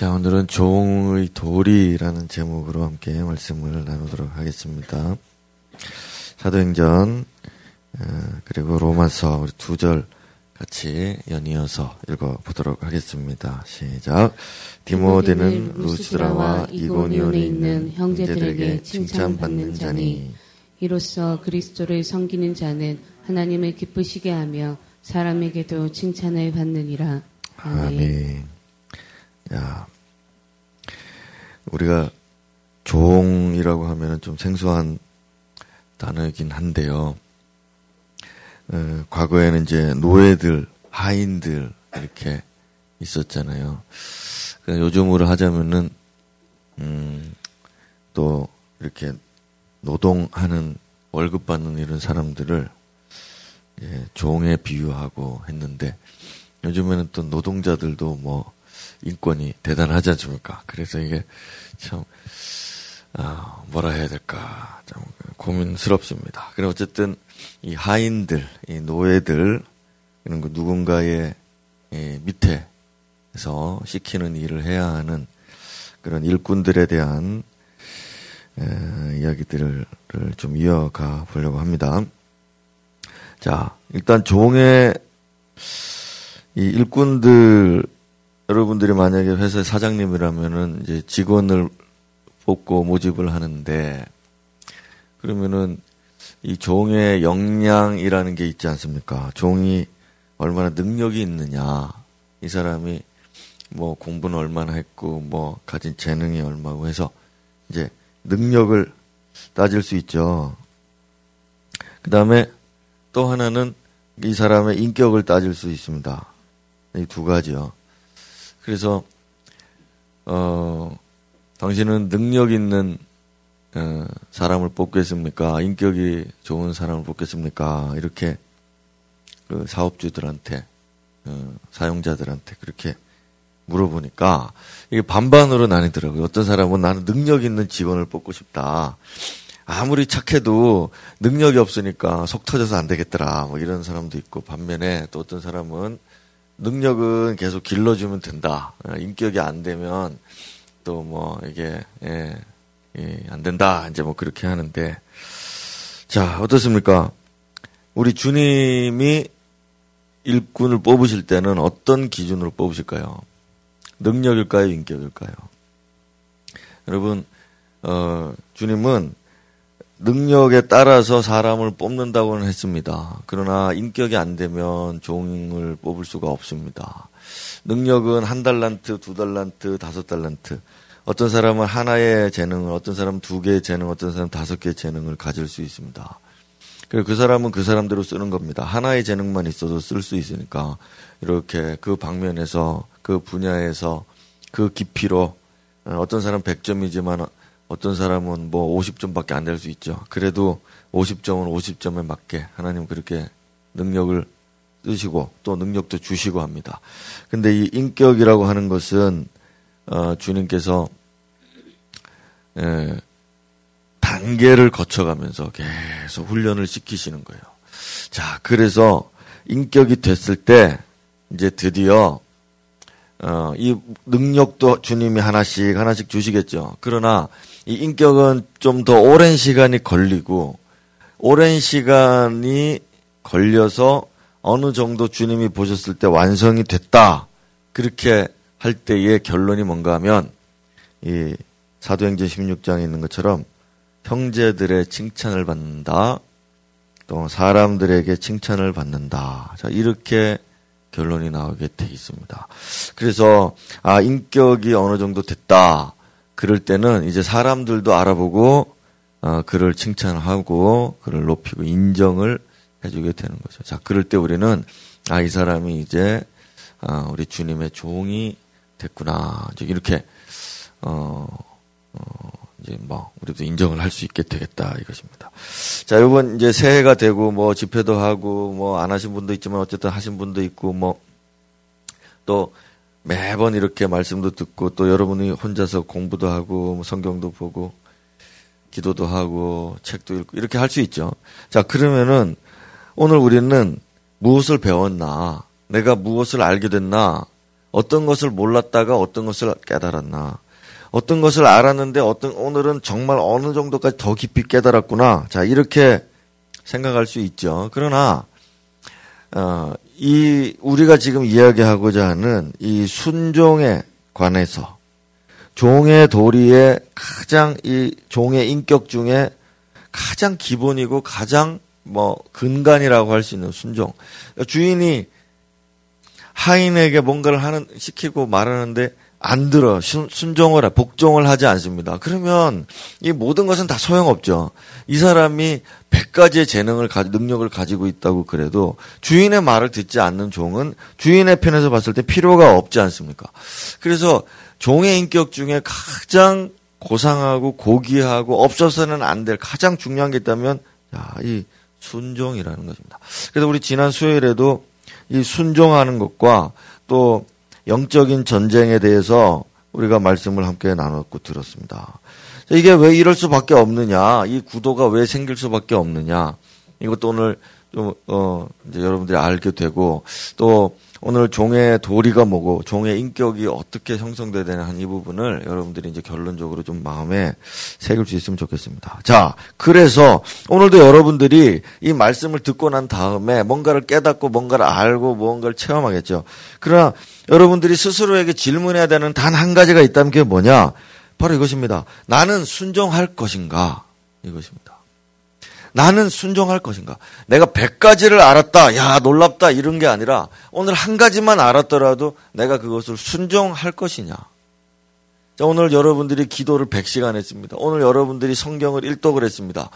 자, 오늘은 종의 도리라는 제목으로 함께 말씀을 나누도록 하겠습니다. 사도행전, 어, 그리고 로마서 우리 두 절 같이 연이어서 읽어보도록 하겠습니다. 시작. 디모데는 루스드라와 이고니온에 있는 형제들에게 칭찬받는 자니 이로써 그리스도를 섬기는 자는 하나님을 기쁘시게 하며 사람에게도 칭찬을 받느니라. 아멘. 아멘. 야, 우리가 종이라고 하면 좀 생소한 단어이긴 한데요. 어, 과거에는 이제 노예들, 하인들 이렇게 있었잖아요. 요즘으로 하자면은 음, 또 이렇게 노동하는 월급 받는 이런 사람들을 예, 종에 비유하고 했는데 요즘에는 또 노동자들도 뭐 인권이 대단하지 않습니까? 그래서 이게 참, 아, 뭐라 해야 될까, 좀 고민스럽습니다. 그래 어쨌든 이 하인들, 이 노예들, 이런 거 누군가의 밑에서 시키는 일을 해야 하는 그런 일꾼들에 대한 에, 이야기들을 좀 이어가 보려고 합니다. 자, 일단 종의 이 일꾼들 여러분들이 만약에 회사 사장님이라면은 이제 직원을 뽑고 모집을 하는데 그러면은 이 종의 역량이라는 게 있지 않습니까? 종이 얼마나 능력이 있느냐. 이 사람이 뭐 공부는 얼마나 했고 뭐 가진 재능이 얼마고 해서 이제 능력을 따질 수 있죠. 그 다음에 또 하나는 이 사람의 인격을 따질 수 있습니다. 이 두 가지요. 그래서 어 당신은 능력 있는 어, 사람을 뽑겠습니까? 인격이 좋은 사람을 뽑겠습니까? 이렇게 그 사업주들한테 어, 사용자들한테 그렇게 물어보니까 이게 반반으로 나뉘더라고요. 어떤 사람은 나는 능력 있는 직원을 뽑고 싶다. 아무리 착해도 능력이 없으니까 속 터져서 안 되겠더라. 뭐 이런 사람도 있고 반면에 또 어떤 사람은 능력은 계속 길러주면 된다. 어, 인격이 안 되면 또 뭐 이게 예, 예, 안 된다. 이제 뭐 그렇게 하는데 자 어떻습니까? 우리 주님이 일꾼을 뽑으실 때는 어떤 기준으로 뽑으실까요? 능력일까요? 인격일까요? 여러분 어, 주님은 능력에 따라서 사람을 뽑는다고는 했습니다. 그러나 인격이 안 되면 종을 뽑을 수가 없습니다. 능력은 한 달란트, 두 달란트, 다섯 달란트. 어떤 사람은 하나의 재능을, 어떤 사람은 두 개의 재능, 어떤 사람은 다섯 개의 재능을 가질 수 있습니다. 그리고 그 사람은 그 사람대로 쓰는 겁니다. 하나의 재능만 있어도 쓸 수 있으니까 이렇게 그 방면에서 그 분야에서 그 깊이로 어떤 사람 100점이지만 어떤 사람은 뭐 50점밖에 안 될 수 있죠. 그래도 50점은 50점에 맞게 하나님 그렇게 능력을 쓰시고 또 능력도 주시고 합니다. 근데 이 인격이라고 하는 것은 어, 주님께서 에, 예, 단계를 거쳐가면서 계속 훈련을 시키시는 거예요. 자, 그래서 인격이 됐을 때 이제 드디어 어, 이 능력도 주님이 하나씩 하나씩 주시겠죠. 그러나 이 인격은 좀 더 오랜 시간이 걸리고 오랜 시간이 걸려서 어느 정도 주님이 보셨을 때 완성이 됐다. 그렇게 할 때의 결론이 뭔가 하면 이 사도행전 16장에 있는 것처럼 형제들의 칭찬을 받는다. 또 사람들에게 칭찬을 받는다. 자, 이렇게 결론이 나오게 돼 있습니다. 그래서 아 인격이 어느 정도 됐다. 그럴 때는 이제 사람들도 알아보고 어, 그를 칭찬하고 그를 높이고 인정을 해주게 되는 거죠. 자, 그럴 때 우리는 아 이 사람이 이제 아, 우리 주님의 종이 됐구나. 이렇게 어, 어 이제 뭐 우리도 인정을 할 수 있게 되겠다 이것입니다. 자, 이번 이제 새해가 되고 뭐 집회도 하고 뭐 안 하신 분도 있지만 어쨌든 하신 분도 있고 뭐 또 매번 이렇게 말씀도 듣고 또 여러분이 혼자서 공부도 하고 뭐 성경도 보고 기도도 하고 책도 읽고 이렇게 할 수 있죠. 자, 그러면은 오늘 우리는 무엇을 배웠나? 내가 무엇을 알게 됐나? 어떤 것을 몰랐다가 어떤 것을 깨달았나. 어떤 것을 알았는데 어떤 오늘은 정말 어느 정도까지 더 깊이 깨달았구나. 자 이렇게 생각할 수 있죠. 그러나 어, 이 우리가 지금 이야기하고자 하는 이 순종에 관해서 종의 도리의 가장 이 종의 인격 중에 가장 기본이고 가장 뭐 근간이라고 할 수 있는 순종. 주인이 하인에게 뭔가를 하는 시키고 말하는데 안 들어 순, 순종을 복종을 하지 않습니다. 그러면 이 모든 것은 다 소용없죠. 이 사람이 100가지의 재능을 능력을 가지고 있다고 그래도 주인의 말을 듣지 않는 종은 주인의 편에서 봤을 때 필요가 없지 않습니까? 그래서 종의 인격 중에 가장 고상하고 고귀하고 없어서는 안 될 가장 중요한 게 있다면 야, 이 순종이라는 것입니다. 그래서 우리 지난 수요일에도 이 순종하는 것과 또 영적인 전쟁에 대해서 우리가 말씀을 함께 나눴고 들었습니다. 이게 왜 이럴 수밖에 없느냐? 이 구도가 왜 생길 수밖에 없느냐? 이것도 오늘 좀, 어, 이제 여러분들이 알게 되고 또 오늘 종의 도리가 뭐고 종의 인격이 어떻게 형성돼야 되는 한 이 부분을 여러분들이 이제 결론적으로 좀 마음에 새길 수 있으면 좋겠습니다. 자, 그래서 오늘도 여러분들이 이 말씀을 듣고 난 다음에 뭔가를 깨닫고 뭔가를 알고 뭔가를 체험하겠죠. 그러나 여러분들이 스스로에게 질문해야 되는 단 한 가지가 있다면 그게 뭐냐? 바로 이것입니다. 나는 순종할 것인가? 이것입니다. 나는 순종할 것인가? 내가 백 가지를 알았다. 야, 놀랍다. 이런 게 아니라 오늘 한 가지만 알았더라도 내가 그것을 순종할 것이냐? 자, 오늘 여러분들이 기도를 100시간 했습니다. 오늘 여러분들이 성경을 일독을 했습니다.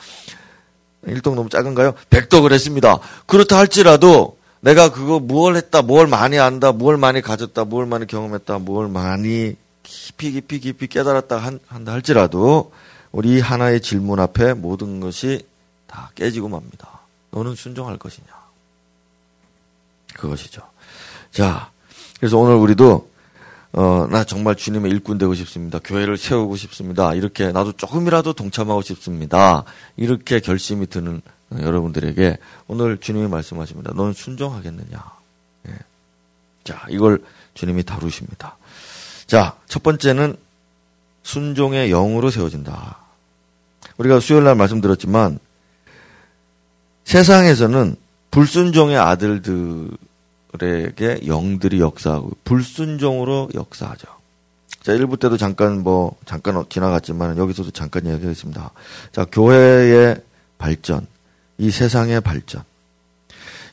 일독 너무 작은가요? 백독을 했습니다. 그렇다 할지라도 내가 그거 무엇 했다, 무엇 많이 안다, 무엇 많이 가졌다, 무엇 많이 경험했다, 무엇 많이 깊이 깊이 깊이 깨달았다 한다 할지라도 우리 하나의 질문 앞에 모든 것이 다 깨지고 맙니다. 너는 순종할 것이냐? 그것이죠. 자, 그래서 오늘 우리도 어, 나 정말 주님의 일꾼 되고 싶습니다. 교회를 세우고 싶습니다. 이렇게 나도 조금이라도 동참하고 싶습니다. 이렇게 결심이 드는 여러분들에게 오늘 주님이 말씀하십니다. 너는 순종하겠느냐? 예. 자, 이걸 주님이 다루십니다. 자, 첫 번째는 순종의 영으로 세워진다. 우리가 수요일 날 말씀드렸지만 세상에서는 불순종의 아들들에게 영들이 역사하고 불순종으로 역사하죠. 자, 1부 때도 잠깐 뭐, 잠깐 지나갔지만 여기서도 잠깐 이야기하겠습니다. 자, 교회의 발전, 이 세상의 발전.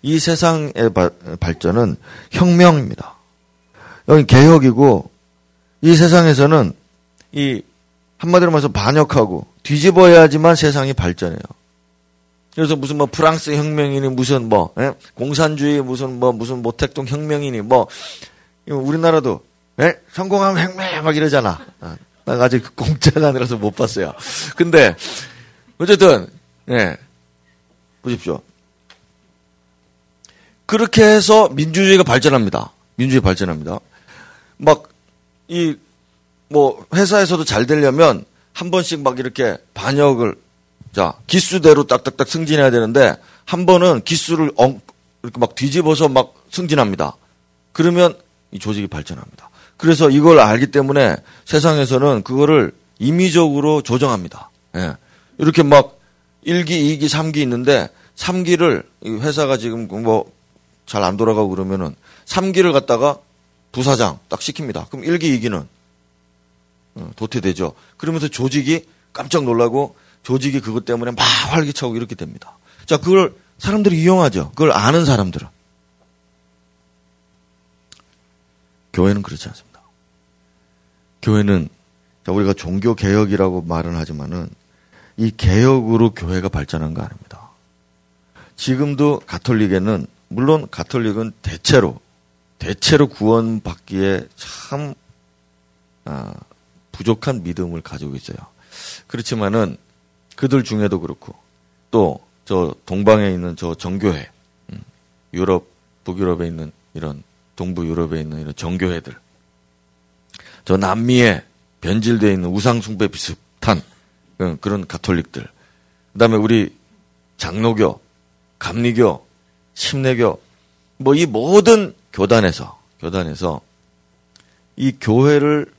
이 세상의 바, 발전은 혁명입니다. 여기 개혁이고, 이 세상에서는 이 한마디로 말해서 반역하고 뒤집어야지만 세상이 발전해요. 그래서 무슨 뭐 프랑스 혁명이니 무슨 뭐 예? 공산주의 무슨 뭐 무슨 모택동 혁명이니 뭐 우리나라도 예? 성공하면 혁명 막 이러잖아. 아, 나 아직 공짜가 아니라서 못 봤어요. 근데 어쨌든 예 보십시오. 그렇게 해서 민주주의가 발전합니다. 민주주의 발전합니다. 막 이 뭐 회사에서도 잘 되려면 한 번씩 막 이렇게 반역을 자, 기수대로 딱딱딱 승진해야 되는데 한 번은 기수를 엉, 이렇게 막 뒤집어서 막 승진합니다. 그러면 이 조직이 발전합니다. 그래서 이걸 알기 때문에 세상에서는 그거를 임의적으로 조정합니다. 예. 이렇게 막 1기, 2기, 3기 있는데 3기를 회사가 지금 뭐 잘 안 돌아가고 그러면은 3기를 갖다가 부사장 딱 시킵니다. 그럼 1기, 2기는 어, 도태되죠. 그러면서 조직이 깜짝 놀라고 조직이 그것 때문에 막 활기차고 이렇게 됩니다. 자, 그걸 사람들이 이용하죠. 그걸 아는 사람들은. 교회는 그렇지 않습니다. 교회는 자, 우리가 종교 개혁이라고 말은 하지만은 이 개혁으로 교회가 발전한 거 아닙니다. 지금도 가톨릭에는 물론 가톨릭은 대체로 대체로 구원받기에 참 아, 부족한 믿음을 가지고 있어요. 그렇지만은 그들 중에도 그렇고 또 저 동방에 있는 저 정교회, 음, 유럽 북유럽에 있는 이런 동부 유럽에 있는 이런 정교회들, 저 남미에 변질되어 있는 우상숭배 비슷한 그런 가톨릭들, 그 다음에 우리 장로교, 감리교, 침례교, 뭐 이 모든 교단에서 교단에서 이 교회를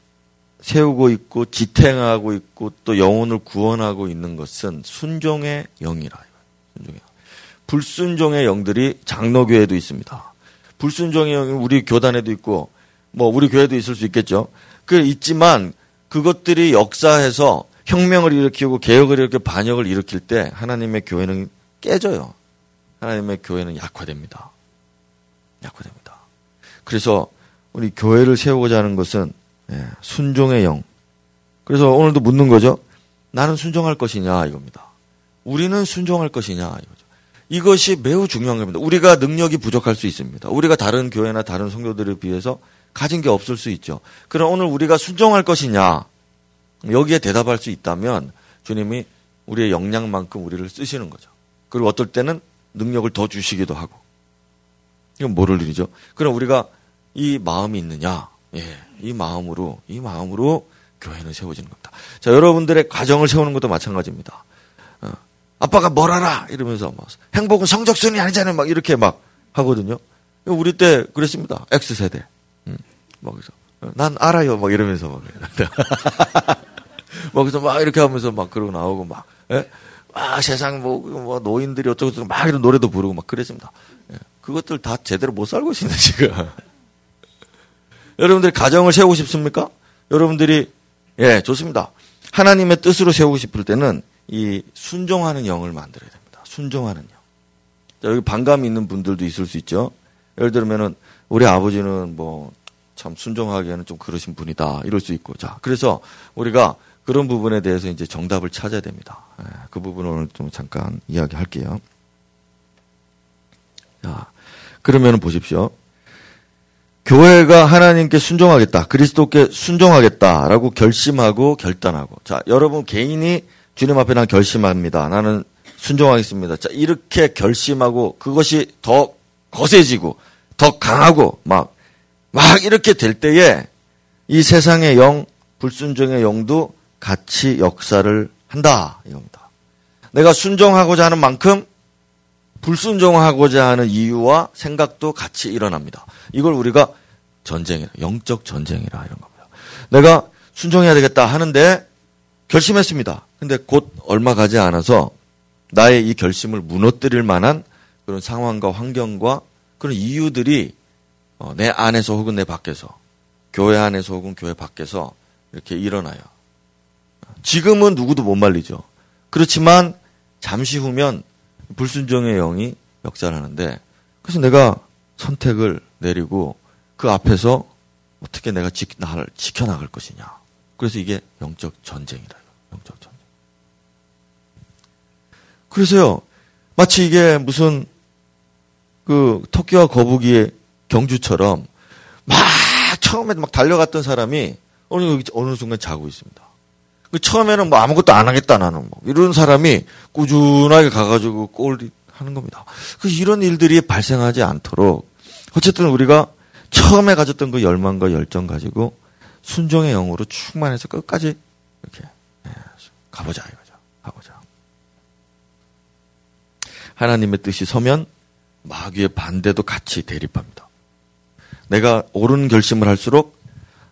세우고 있고 지탱하고 있고 또 영혼을 구원하고 있는 것은 순종의 영이라. 순종의 영. 불순종의 영들이 장로교회도 있습니다. 불순종의 영이 우리 교단에도 있고 뭐 우리 교회도 있을 수 있겠죠. 그 있지만 그것들이 역사해서 혁명을 일으키고 개혁을 일으켜 반역을 일으킬 때 하나님의 교회는 깨져요. 하나님의 교회는 약화됩니다. 약화됩니다. 그래서 우리 교회를 세우고자 하는 것은 예, 순종의 영. 그래서 오늘도 묻는 거죠. 나는 순종할 것이냐 이겁니다. 우리는 순종할 것이냐 이거죠. 이것이 매우 중요한 겁니다. 우리가 능력이 부족할 수 있습니다. 우리가 다른 교회나 다른 성도들에 비해서 가진 게 없을 수 있죠. 그럼 오늘 우리가 순종할 것이냐 여기에 대답할 수 있다면 주님이 우리의 역량만큼 우리를 쓰시는 거죠. 그리고 어떨 때는 능력을 더 주시기도 하고. 이건 뭐를 일이죠? 그럼 우리가 이 마음이 있느냐? 예, 이 마음으로, 이 마음으로 교회는 세워지는 겁니다. 자, 여러분들의 가정을 세우는 것도 마찬가지입니다. 어, 아빠가 뭘 알아? 이러면서 막, 행복은 성적순이 아니잖아요. 막 이렇게 막 하거든요. 우리 때 그랬습니다. X세대. 음, 막 그래서, 어, 난 알아요. 막 이러면서 막. 막 그래서 막 이렇게 하면서 막 그러고 나오고 막, 예? 아, 세상 뭐, 뭐 노인들이 어쩌고 막 이런 노래도 부르고 막 그랬습니다. 예. 그것들 다 제대로 못 살고 있습니다, 지금. 여러분들이 가정을 세우고 싶습니까? 여러분들이 예 좋습니다. 하나님의 뜻으로 세우고 싶을 때는 이 순종하는 영을 만들어야 됩니다. 순종하는 영. 자, 여기 반감이 있는 분들도 있을 수 있죠. 예를 들면은 우리 아버지는 뭐 참 순종하기에는 좀 그러신 분이다 이럴 수 있고 자 그래서 우리가 그런 부분에 대해서 이제 정답을 찾아야 됩니다. 예, 그 부분을 오늘 좀 잠깐 이야기할게요. 자 그러면 보십시오. 교회가 하나님께 순종하겠다. 그리스도께 순종하겠다라고 결심하고 결단하고. 자, 여러분 개인이 주님 앞에 난 결심합니다. 나는 순종하겠습니다. 자, 이렇게 결심하고 그것이 더 거세지고 더 강하고 막, 막 이렇게 될 때에 이 세상의 영, 불순종의 영도 같이 역사를 한다. 이겁니다. 내가 순종하고자 하는 만큼 불순종하고자 하는 이유와 생각도 같이 일어납니다. 이걸 우리가 전쟁이라, 영적 전쟁이라 이런 겁니다. 내가 순종해야 되겠다 하는데 결심했습니다. 근데 곧 얼마 가지 않아서 나의 이 결심을 무너뜨릴 만한 그런 상황과 환경과 그런 이유들이 어, 내 안에서 혹은 내 밖에서 교회 안에서 혹은 교회 밖에서 이렇게 일어나요. 지금은 누구도 못 말리죠. 그렇지만 잠시 후면 불순종의 영이 역사를 하는데 그래서 내가 선택을 내리고 그 앞에서 어떻게 내가 지, 나를 지켜나갈 것이냐. 그래서 이게 영적 전쟁이다. 영적 전쟁. 그래서요, 마치 이게 무슨 그 토끼와 거북이의 경주처럼 막 처음에 막 달려갔던 사람이 어느, 어느 순간 자고 있습니다. 그 처음에는 뭐 아무것도 안 하겠다 나는 뭐 이런 사람이 꾸준하게 가가지고 꼴 하는 겁니다. 그 이런 일들이 발생하지 않도록 어쨌든 우리가 처음에 가졌던 그 열망과 열정 가지고 순종의 영으로 충만해서 끝까지 이렇게 예, 가보자 이거죠. 가보자. 하나님의 뜻이 서면 마귀의 반대도 같이 대립합니다. 내가 옳은 결심을 할수록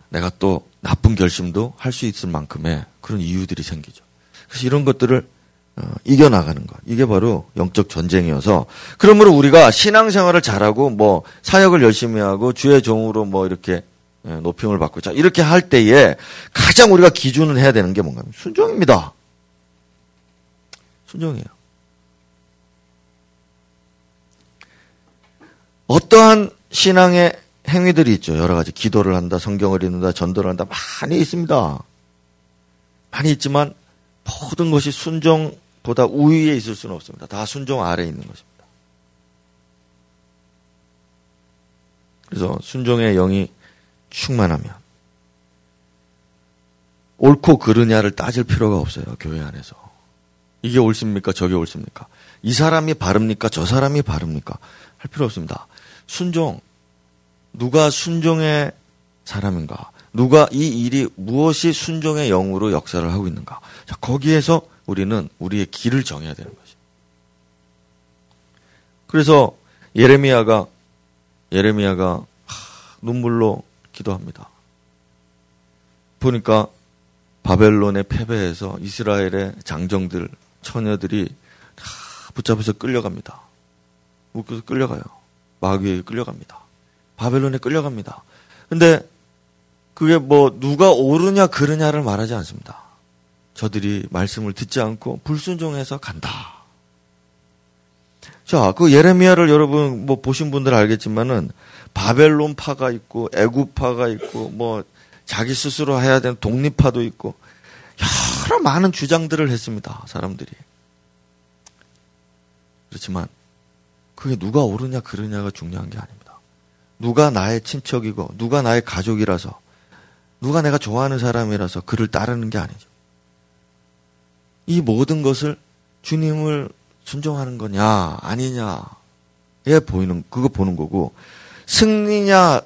내가 또 나쁜 결심도 할 수 있을 만큼의 그런 이유들이 생기죠. 그래서 이런 것들을 어, 이겨나가는 것. 이게 바로 영적 전쟁이어서 그러므로 우리가 신앙생활을 잘하고 뭐 사역을 열심히 하고 주의 종으로 뭐 이렇게 예, 높임을 받고 자 이렇게 할 때에 가장 우리가 기준을 해야 되는 게 뭔가 순종입니다. 순종이에요. 어떠한 신앙의 행위들이 있죠. 여러 가지 기도를 한다, 성경을 읽는다, 전도를 한다 많이 있습니다. 많이 있지만 모든 것이 순종보다 우위에 있을 수는 없습니다. 다 순종 아래에 있는 것입니다. 그래서 순종의 영이 충만하면 옳고 그르냐를 따질 필요가 없어요. 교회 안에서. 이게 옳습니까? 저게 옳습니까? 이 사람이 바릅니까? 저 사람이 바릅니까? 할 필요 없습니다. 순종. 누가 순종의 사람인가? 누가 이 일이 무엇이 순종의 영으로 역사를 하고 있는가. 자, 거기에서 우리는 우리의 길을 정해야 되는 것이. 그래서 예레미야가 예레미야가 하, 눈물로 기도합니다. 보니까 바벨론의 패배해서 이스라엘의 장정들, 처녀들이 다 붙잡혀서 끌려갑니다. 묶여서 끌려가요. 마귀에게 끌려갑니다. 바벨론에 끌려갑니다. 근데 그게 뭐 누가 옳으냐 그르냐를 말하지 않습니다. 저들이 말씀을 듣지 않고 불순종해서 간다. 자, 그 예레미야를 여러분 뭐 보신 분들 알겠지만은 바벨론 파가 있고 애굽파가 있고 뭐 자기 스스로 해야 되는 독립파도 있고 여러 많은 주장들을 했습니다. 사람들이. 그렇지만 그게 누가 옳으냐 그르냐가 중요한 게 아닙니다. 누가 나의 친척이고 누가 나의 가족이라서 누가 내가 좋아하는 사람이라서 그를 따르는 게 아니죠. 이 모든 것을 주님을 순종하는 거냐 아니냐에 보이는 그거 보는 거고 승리냐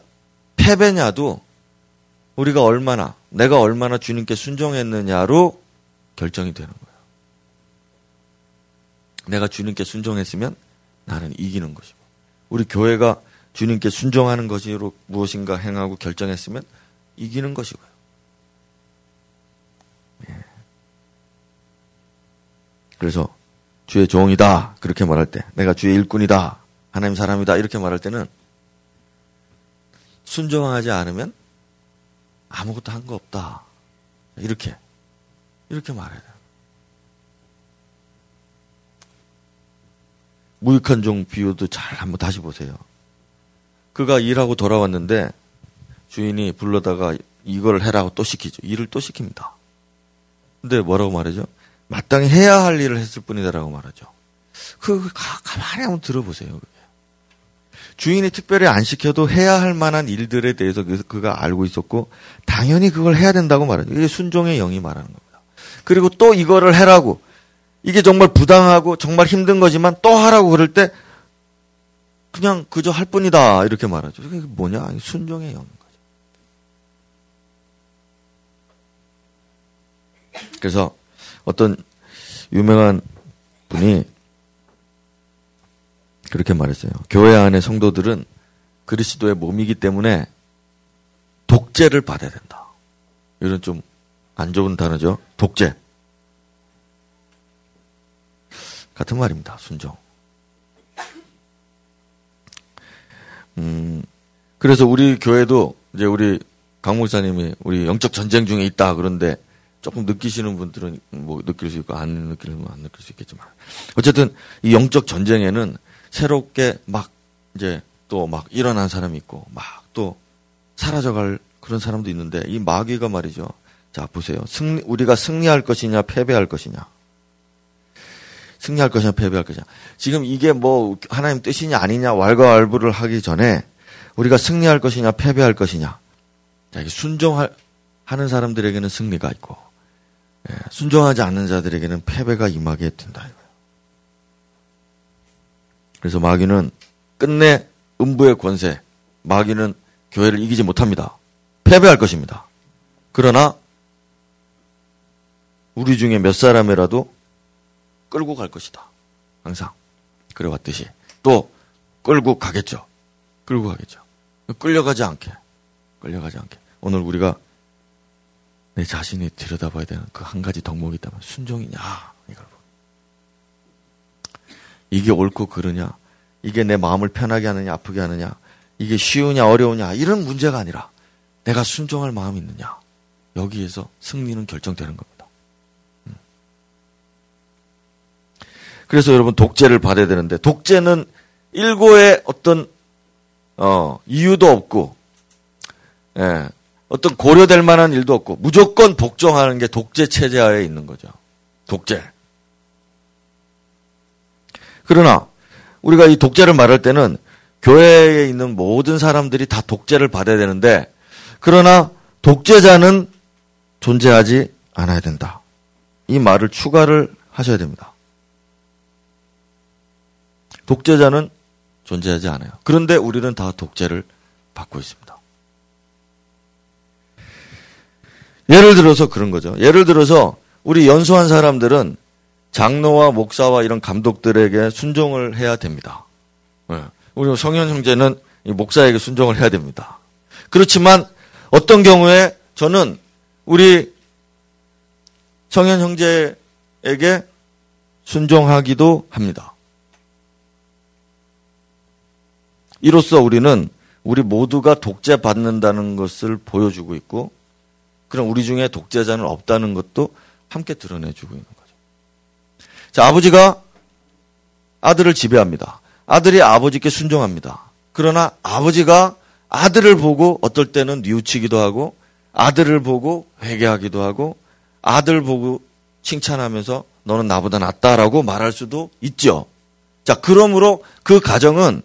패배냐도 우리가 얼마나 내가 얼마나 주님께 순종했느냐로 결정이 되는 거예요. 내가 주님께 순종했으면 나는 이기는 것이고 우리 교회가 주님께 순종하는 것으로 무엇인가 행하고 결정했으면 이기는 것이고요. 예. 그래서 주의 종이다 그렇게 말할 때 내가 주의 일꾼이다 하나님 사람이다 이렇게 말할 때는 순종하지 않으면 아무것도 한 거 없다 이렇게 이렇게 말해야 돼요. 무익한 종 비유도 잘 한번 다시 보세요. 그가 일하고 돌아왔는데 주인이 불러다가 이걸 해라고 또 시키죠. 일을 또 시킵니다. 근데 뭐라고 말하죠? 마땅히 해야 할 일을 했을 뿐이다라고 말하죠. 그 가만히 한번 들어보세요. 주인이 특별히 안 시켜도 해야 할 만한 일들에 대해서 그, 그가 알고 있었고 당연히 그걸 해야 된다고 말하죠. 이게 순종의 영이 말하는 겁니다. 그리고 또 이거를 해라고 이게 정말 부당하고 정말 힘든 거지만 또 하라고 그럴 때 그냥 그저 할 뿐이다 이렇게 말하죠. 이게 뭐냐? 순종의 거 그래서 어떤 유명한 분이 그렇게 말했어요. 교회 안의 성도들은 그리스도의 몸이기 때문에 독재를 받아야 된다. 이런 좀 안 좋은 단어죠. 독재. 같은 말입니다. 순종. 음, 그래서 우리 교회도 이제 우리 강 목사님이 우리 영적 전쟁 중에 있다 그런데 조금 느끼시는 분들은 뭐 느낄 수 있고 안 느끼는 안 느낄 수 있겠지만 어쨌든 이 영적 전쟁에는 새롭게 막 이제 또 막 일어난 사람이 있고 막 또 사라져갈 그런 사람도 있는데 이 마귀가 말이죠. 자 보세요. 승리 우리가 승리할 것이냐 패배할 것이냐. 승리할 것이냐 패배할 것이냐. 지금 이게 뭐 하나님 뜻이냐 아니냐 왈가왈부를 하기 전에 우리가 승리할 것이냐 패배할 것이냐. 자, 이게 순종하는 사람들에게는 승리가 있고 예, 순종하지 않는 자들에게는 패배가 임하게 된다. 그래서 마귀는 끝내 음부의 권세, 마귀는 교회를 이기지 못합니다. 패배할 것입니다. 그러나 우리 중에 몇 사람이라도 끌고 갈 것이다. 항상 그래왔듯이 또 끌고 가겠죠. 끌고 가겠죠. 끌려가지 않게 끌려가지 않게 오늘 우리가 내 자신이 들여다봐야 되는 그 한 가지 덕목이 있다면 순종이냐 이걸 이게 옳고 그르냐 이게 내 마음을 편하게 하느냐 아프게 하느냐 이게 쉬우냐 어려우냐 이런 문제가 아니라 내가 순종할 마음이 있느냐 여기에서 승리는 결정되는 겁니다. 음. 그래서 여러분 독재를 받아야 되는데 독재는 일고의 어떤 어, 이유도 없고 예, 어떤 고려될 만한 일도 없고 무조건 복종하는 게 독재 체제 하에 있는 거죠. 독재. 그러나 우리가 이 독재를 말할 때는 교회에 있는 모든 사람들이 다 독재를 받아야 되는데 그러나 독재자는 존재하지 않아야 된다. 이 말을 추가를 하셔야 됩니다. 독재자는 존재하지 않아요. 그런데 우리는 다 독재를 받고 있습니다. 예를 들어서 그런 거죠. 예를 들어서 우리 연수한 사람들은 장로와 목사와 이런 감독들에게 순종을 해야 됩니다. 네. 우리 성현 형제는 목사에게 순종을 해야 됩니다. 그렇지만 어떤 경우에 저는 우리 성현 형제에게 순종하기도 합니다. 이로써 우리는 우리 모두가 독재 받는다는 것을 보여주고 있고, 그럼 우리 중에 독재자는 없다는 것도 함께 드러내주고 있는 거죠. 자, 아버지가 아들을 지배합니다. 아들이 아버지께 순종합니다. 그러나 아버지가 아들을 보고 어떨 때는 뉘우치기도 하고, 아들을 보고 회개하기도 하고, 아들 보고 칭찬하면서 너는 나보다 낫다라고 말할 수도 있죠. 자, 그러므로 그 가정은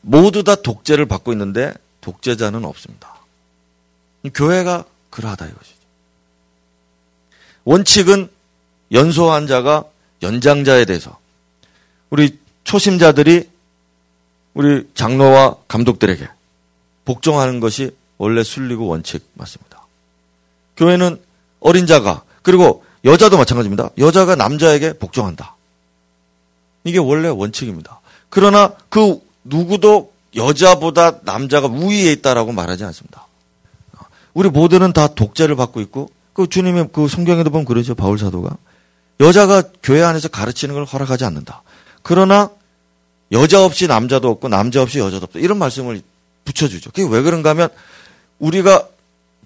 모두 다 독재를 받고 있는데 독재자는 없습니다. 교회가 그러하다 이것이죠. 원칙은 연소한 자가 연장자에 대해서 우리 초심자들이 우리 장로와 감독들에게 복종하는 것이 원래 순리고 원칙 맞습니다. 교회는 어린 자가 그리고 여자도 마찬가지입니다. 여자가 남자에게 복종한다. 이게 원래 원칙입니다. 그러나 그 누구도 여자보다 남자가 우위에 있다라고 말하지 않습니다. 우리 모두는 다 독재를 받고 있고 그 주님의 그 성경에도 보면 그러죠. 바울 사도가 여자가 교회 안에서 가르치는 걸 허락하지 않는다. 그러나 여자 없이 남자도 없고 남자 없이 여자도 없다. 이런 말씀을 붙여주죠. 그게 왜 그런가 하면 우리가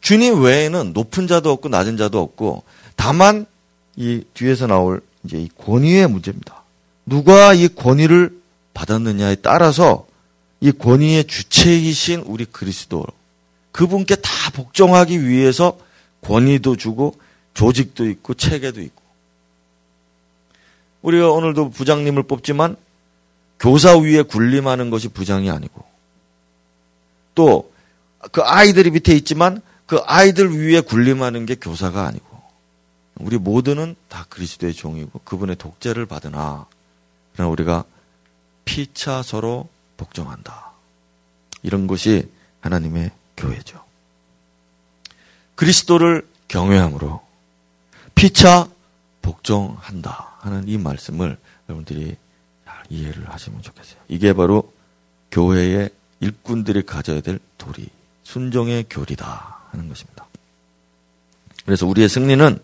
주님 외에는 높은 자도 없고 낮은 자도 없고 다만 이 뒤에서 나올 이제 이 권위의 문제입니다. 누가 이 권위를 받았느냐에 따라서 이 권위의 주체이신 우리 그리스도 그분께 다 복종하기 위해서 권위도 주고 조직도 있고 체계도 있고 우리가 오늘도 부장님을 뽑지만 교사 위에 군림하는 것이 부장이 아니고 또 그 아이들이 밑에 있지만 그 아이들 위에 군림하는 게 교사가 아니고 우리 모두는 다 그리스도의 종이고 그분의 독재를 받으나 그러나 우리가 피차 서로 복종한다. 이런 것이 하나님의 교회죠. 그리스도를 경외함으로 피차 복종한다 하는 이 말씀을 여러분들이 잘 이해를 하시면 좋겠어요. 이게 바로 교회의 일꾼들이 가져야 될 도리, 순종의 교리다 하는 것입니다. 그래서 우리의 승리는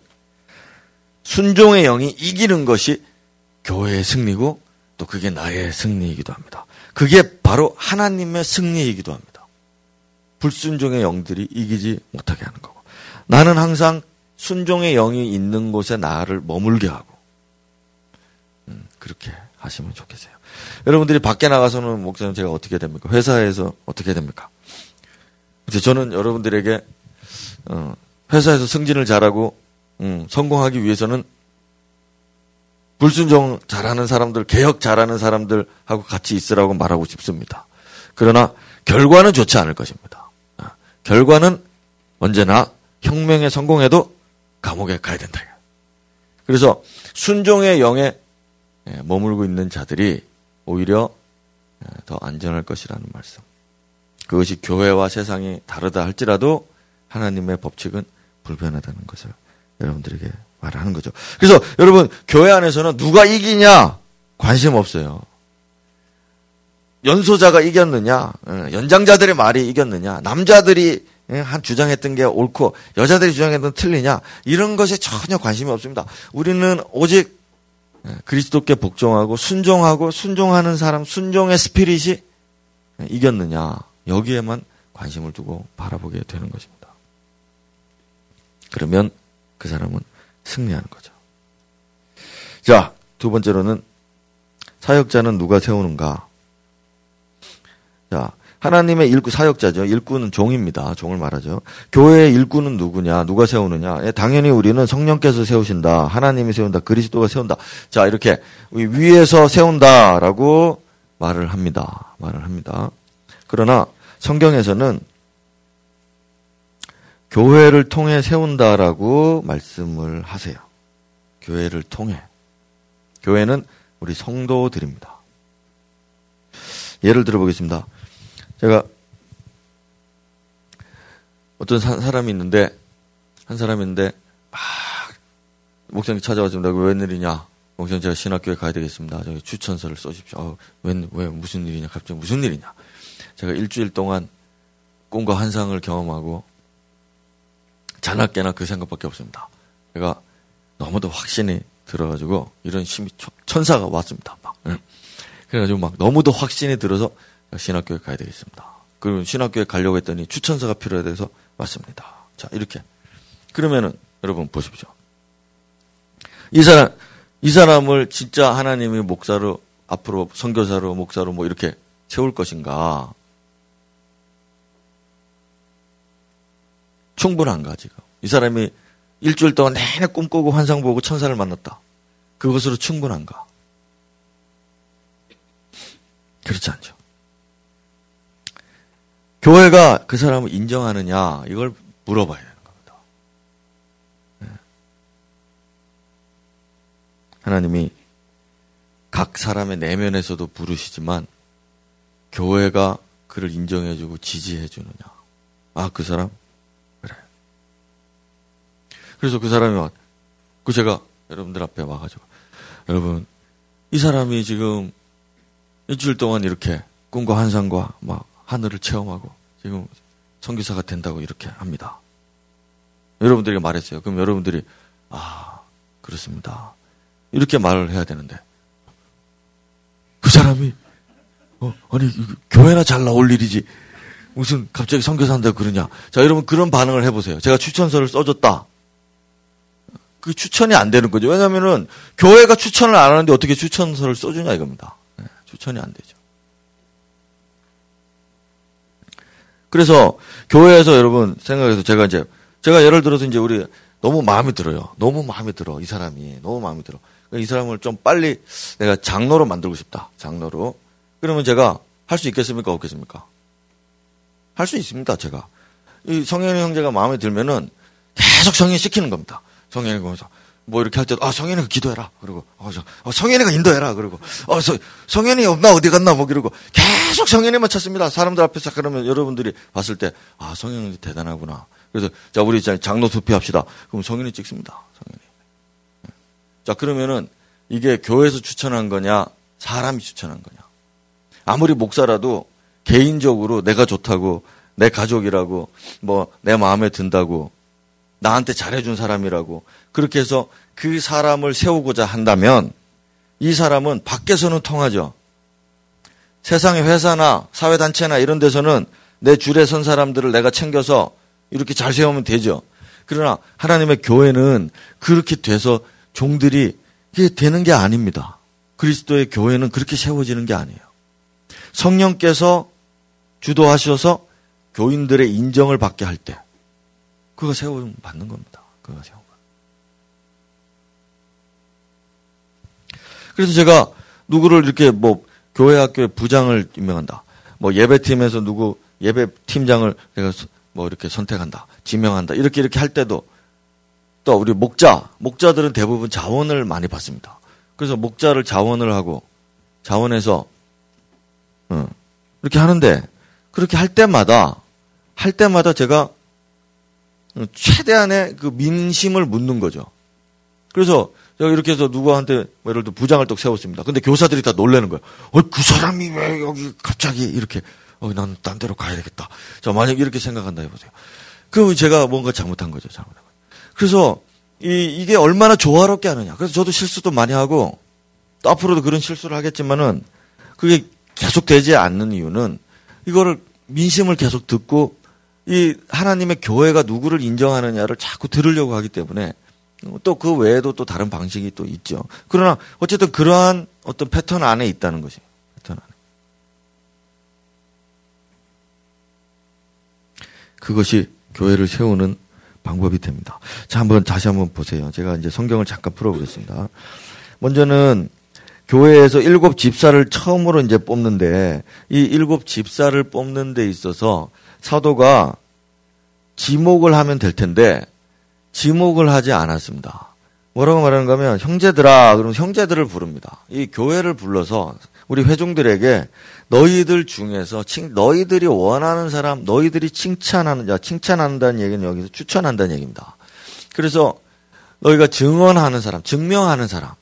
순종의 영이 이기는 것이 교회의 승리고 또 그게 나의 승리이기도 합니다. 그게 바로 하나님의 승리이기도 합니다. 불순종의 영들이 이기지 못하게 하는 거고. 나는 항상 순종의 영이 있는 곳에 나를 머물게 하고, 음, 그렇게 하시면 좋겠어요. 여러분들이 밖에 나가서는 목사님 제가 어떻게 됩니까? 회사에서 어떻게 됩니까? 저는 여러분들에게 어, 회사에서 승진을 잘하고 음, 성공하기 위해서는 불순종 잘하는 사람들, 개혁 잘하는 사람들하고 같이 있으라고 말하고 싶습니다. 그러나 결과는 좋지 않을 것입니다. 아, 결과는 언제나 혁명에 성공해도 감옥에 가야 된다. 그래서 순종의 영에 예, 머물고 있는 자들이 오히려 예, 더 안전할 것이라는 말씀. 그것이 교회와 세상이 다르다 할지라도 하나님의 법칙은 불변하다는 것을 여러분들에게 말하는 거죠. 그래서 여러분 교회 안에서는 누가 이기냐 관심 없어요. 연소자가 이겼느냐, 어, 연장자들의 말이 이겼느냐, 남자들이 예, 한 주장했던 게 옳고 여자들이 주장했던 틀리냐 이런 것에 전혀 관심이 없습니다. 우리는 오직 예, 그리스도께 복종하고 순종하고 순종하는 사람 순종의 스피릿이 예, 이겼느냐 여기에만 관심을 두고 바라보게 되는 것입니다. 그러면 그 사람은 승리하는 거죠. 자, 두 번째로는 사역자는 누가 세우는가? 자, 하나님의 일꾼 사역자죠. 일꾼은 종입니다. 종을 말하죠. 교회의 일꾼은 누구냐? 누가 세우느냐? 예, 당연히 우리는 성령께서 세우신다. 하나님이 세운다. 그리스도가 세운다. 자, 이렇게 위에서 세운다라고 말을 합니다. 말을 합니다. 그러나 성경에서는 교회를 통해 세운다라고 말씀을 하세요. 교회를 통해. 교회는 우리 성도들입니다. 예를 들어 보겠습니다. 제가 어떤 사, 람이 있는데 한 사람이 있는데 막 목사님 찾아와서 왜 웬일이냐 목사님 제가 신학교에 가야 되겠습니다. 저기 추천서를 써주십시오. 어, 웬, 왜 무슨 일이냐 갑자기 무슨 일이냐 제가 일주일 동안 꿈과 환상을 경험하고 자나깨나 그 생각밖에 없습니다. 제가 너무도 확신이 들어가지고 이런 심히 천사가 왔습니다. 막. 예. 그래가지고 막 너무도 확신이 들어서 신학교에 가야 되겠습니다. 그리고 신학교에 가려고 했더니 추천서가 필요해 서 왔습니다. 자, 이렇게. 그러면은 여러분 보십시오. 이 사람, 이 사람을 진짜 하나님이 목사로 앞으로 선교사로 목사로 뭐 이렇게 세울 것인가? 충분한가 지금? 이 사람이 일주일 동안 내내 꿈꾸고 환상 보고 천사를 만났다. 그것으로 충분한가? 그렇지 않죠. 교회가 그 사람을 인정하느냐 이걸 물어봐야 되는 겁니다. 네. 하나님이 각 사람의 내면에서도 부르시지만 교회가 그를 인정해주고 지지해주느냐. 아, 그 사람? 그래. 그래서 그 사람이 와, 그 제가 여러분들 앞에 와가지고, 여러분, 이 사람이 지금 일주일 동안 이렇게 꿈과 환상과 막 하늘을 체험하고 지금 성기사가 된다고 이렇게 합니다. 여러분들에게 말했어요. 그럼 여러분들이, 아, 그렇습니다. 이렇게 말을 해야 되는데, 그 사람이 어, 아니 교회나 잘 나올 일이지 무슨 갑자기 선교사 한다고 그러냐. 자 여러분 그런 반응을 해보세요. 제가 추천서를 써줬다. 그 추천이 안 되는 거죠. 왜냐면은 교회가 추천을 안 하는데 어떻게 추천서를 써주냐 이겁니다. 네, 추천이 안 되죠. 그래서 교회에서 여러분 생각해서 제가 이제 제가 예를 들어서 이제 우리 너무 마음에 들어요. 너무 마음에 들어 이 사람이 너무 마음에 들어. 이 사람을 좀 빨리 내가 장로로 만들고 싶다. 장로로. 그러면 제가 할 수 있겠습니까? 없겠습니까? 할 수 있습니다. 제가. 이 성현이 형제가 마음에 들면은 계속 성현 시키는 겁니다. 성현이 거기서 뭐 이렇게 할 때도 아 성현이가 기도해라. 그리고 어, 저, 어 성현이가 인도해라. 그리고 어 서, 성현이 없나? 어디 갔나? 뭐 그러고 계속 성현이만 찾습니다. 사람들 앞에서 그러면 여러분들이 봤을 때 아 성현이 대단하구나. 그래서 자 우리 장로 투표합시다. 그럼 성현이 찍습니다. 성현이. 자, 그러면은 이게 교회에서 추천한 거냐, 사람이 추천한 거냐. 아무리 목사라도 개인적으로 내가 좋다고, 내 가족이라고, 뭐, 내 마음에 든다고, 나한테 잘해준 사람이라고, 그렇게 해서 그 사람을 세우고자 한다면, 이 사람은 밖에서는 통하죠. 세상의 회사나 사회단체나 이런 데서는 내 줄에 선 사람들을 내가 챙겨서 이렇게 잘 세우면 되죠. 그러나 하나님의 교회는 그렇게 돼서 종들이 이게 되는 게 아닙니다. 그리스도의 교회는 그렇게 세워지는 게 아니에요. 성령께서 주도하셔서 교인들의 인정을 받게 할 때, 그거 세워 받는 겁니다. 그거 세워. 그래서 제가 누구를 이렇게 뭐 교회 학교의 부장을 임명한다. 뭐 예배팀에서 누구 예배 팀장을 내가 뭐 이렇게 선택한다. 지명한다. 이렇게 이렇게 할 때도 또 우리 목자, 목자들은 대부분 자원을 많이 받습니다. 그래서 목자를 자원을 하고 자원해서 어, 이렇게 하는데 그렇게 할 때마다 할 때마다 제가 최대한의 그 민심을 묻는 거죠. 그래서 제가 이렇게 해서 누구한테 뭐 예를 들어 부장을 또 세웠습니다. 근데 교사들이 다 놀라는 거예요. 어, 그 사람이 왜 여기 갑자기 이렇게 어, 나는 딴 데로 가야 되겠다. 자, 만약 이렇게 생각한다 해보세요. 그러면 제가 뭔가 잘못한 거죠. 잘못한 거죠. 그래서 이, 이게 얼마나 조화롭게 하느냐. 그래서 저도 실수도 많이 하고 또 앞으로도 그런 실수를 하겠지만은 그게 계속 되지 않는 이유는 이거를 민심을 계속 듣고 이 하나님의 교회가 누구를 인정하느냐를 자꾸 들으려고 하기 때문에 또 그 외에도 또 다른 방식이 또 있죠. 그러나 어쨌든 그러한 어떤 패턴 안에 있다는 것이 패턴 안에. 그것이 교회를 세우는 방법이 됩니다. 자, 한번 다시 한번 보세요. 제가 이제 성경을 잠깐 풀어보겠습니다. 먼저는 교회에서 일곱 집사를 처음으로 이제 뽑는데 이 일곱 집사를 뽑는 데 있어서 사도가 지목을 하면 될 텐데 지목을 하지 않았습니다. 뭐라고 말하는가 하면 형제들아 그럼 형제들을 부릅니다. 이 교회를 불러서 우리 회중들에게 너희들 중에서 너희들이 원하는 사람, 너희들이 칭찬하는 자, 칭찬한다는 얘기는 여기서 추천한다는 얘기입니다. 그래서 너희가 증언하는 사람, 증명하는 사람,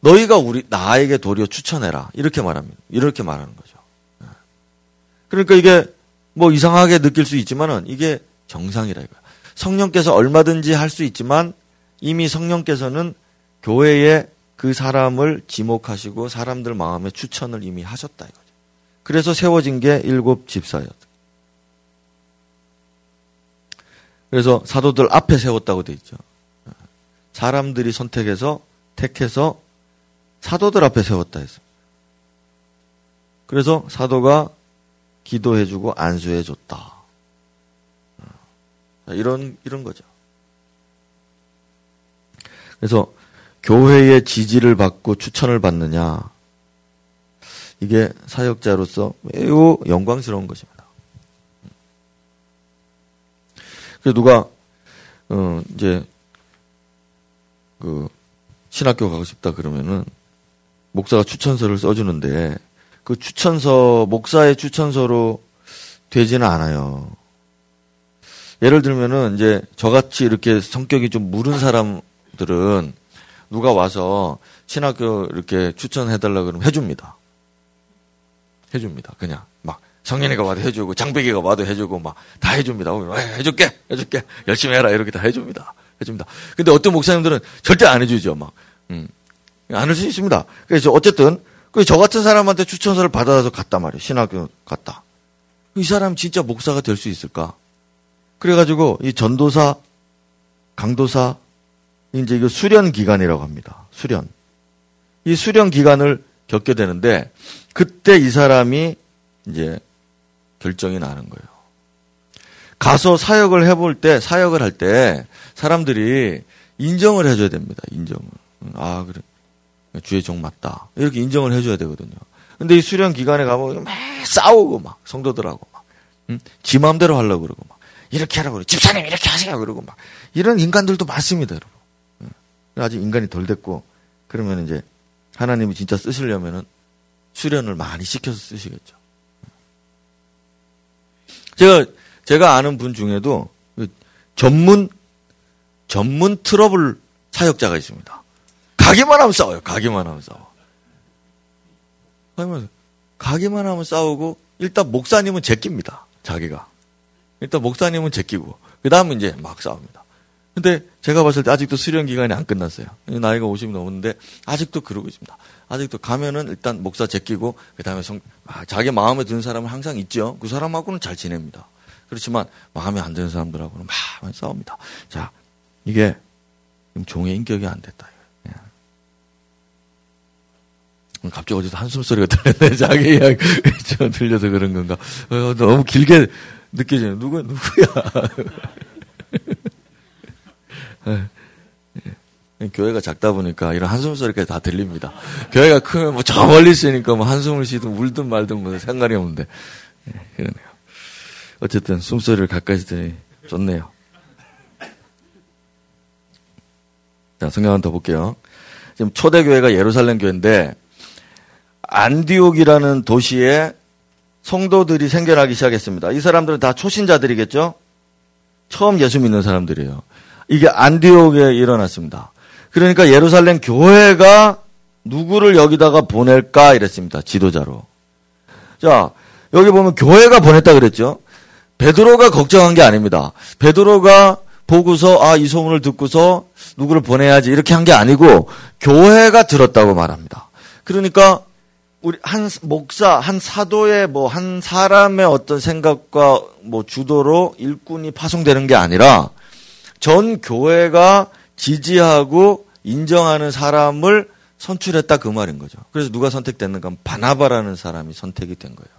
너희가 우리 나에게 도리어 추천해라 이렇게 말합니다. 이렇게 말하는 거죠. 네. 그러니까 이게 뭐 이상하게 느낄 수 있지만은 이게 정상이라 이거야. 성령께서 얼마든지 할 수 있지만 이미 성령께서는 교회에 그 사람을 지목하시고 사람들 마음에 추천을 이미 하셨다 이거죠. 그래서 세워진 게 일곱 집사였다. 그래서 사도들 앞에 세웠다고 돼 있죠. 사람들이 선택해서 택해서 사도들 앞에 세웠다 했어. 그래서 사도가 기도해주고 안수해줬다. 이런 이런 거죠. 그래서 교회의 지지를 받고 추천을 받느냐 이게 사역자로서 매우 영광스러운 것입니다. 그래서 누가 어 이제 그 신학교 가고 싶다 그러면은 목사가 추천서를 써주는데 그 추천서 목사의 추천서로 되지는 않아요. 예를 들면은 이제 저같이 이렇게 성격이 좀 무른 사람들은 누가 와서 신학교 이렇게 추천해달라 그러면 해줍니다. 해줍니다. 그냥 막 성현이가 와도 해주고 장백이가 와도 해주고 막 다 해줍니다. 어, 해줄게, 해줄게, 열심히 해라 이렇게 다 해줍니다. 해줍니다. 근데 어떤 목사님들은 절대 안 해주죠. 막 음. 안할 수 있습니다. 그래서 어쨌든 그 저 같은 사람한테 추천서를 받아서 갔단 말이에요. 신학교 갔다. 이 사람 진짜 목사가 될 수 있을까? 그래가지고 이 전도사, 강도사, 이제 이거 수련 기간이라고 합니다. 수련. 이 수련 기간을 겪게 되는데 그때 이 사람이 이제 결정이 나는 거예요. 가서 사역을 해볼 때, 사역을 할 때 사람들이 인정을 해줘야 됩니다. 인정을. 아, 그래. 주의 종 맞다. 이렇게 인정을 해줘야 되거든요. 근데 이 수련 기간에 가면 막 싸우고 막 성도들하고 막, 응? 지 마음대로 하려고 그러고 막, 이렇게 하라고 그러고, 집사님 이렇게 하세요. 그러고 막, 이런 인간들도 많습니다, 여러분. 응? 아직 인간이 덜 됐고, 그러면 이제 하나님이 진짜 쓰시려면은 수련을 많이 시켜서 쓰시겠죠. 제가, 제가 아는 분 중에도 그 전문, 전문 트러블 사역자가 있습니다. 가기만 하면 싸워요. 가기만 하면 싸워. 가기만 하면 싸우고 일단 목사님은 제낍니다. 자기가. 일단 목사님은 제끼고 그 다음에 이제 막 싸웁니다. 근데 제가 봤을 때 아직도 수련 기간이 안 끝났어요. 나이가 50이 넘었는데 아직도 그러고 있습니다. 아직도 가면은 일단 목사 제끼고 그 다음에 성, 아, 자기 마음에 드는 사람은 항상 있죠. 그 사람하고는 잘 지냅니다. 그렇지만 마음에 안 드는 사람들하고는 막 싸웁니다. 자, 이게 종의 인격이 안 됐다. 예. 갑자기 어디서 한숨 소리가 들렸네. 자기 이야기 좀 들려서 그런 건가? 어, 너무 길게 느껴지네. 누구 누구야? 예. 교회가 작다 보니까 이런 한숨 소리까지 다 들립니다. 교회가 크면 뭐 저 멀리 있으니까 뭐 한숨을 쉬든 울든 말든 뭐 상관이 없는데 예, 그러네요. 어쨌든 숨소리를 가까이서 들으니 좋네요. 자, 성경 한번 더 볼게요. 지금 초대교회가 예루살렘 교회인데 안디옥이라는 도시에 성도들이 생겨나기 시작했습니다. 이 사람들은 다 초신자들이겠죠? 처음 예수 믿는 사람들이에요. 이게 안디옥에 일어났습니다. 그러니까 예루살렘 교회가 누구를 여기다가 보낼까 이랬습니다. 지도자로. 자, 여기 보면 교회가 보냈다 그랬죠. 베드로가 걱정한 게 아닙니다. 베드로가 보고서 아 이 소문을 듣고서 누구를 보내야지 이렇게 한 게 아니고 교회가 들었다고 말합니다. 그러니까 우리 한 목사, 한 사도의 뭐 한 사람의 어떤 생각과 뭐 주도로 일꾼이 파송되는 게 아니라 전 교회가 지지하고 인정하는 사람을 선출했다 그 말인 거죠. 그래서 누가 선택됐는가? 바나바라는 사람이 선택이 된 거예요.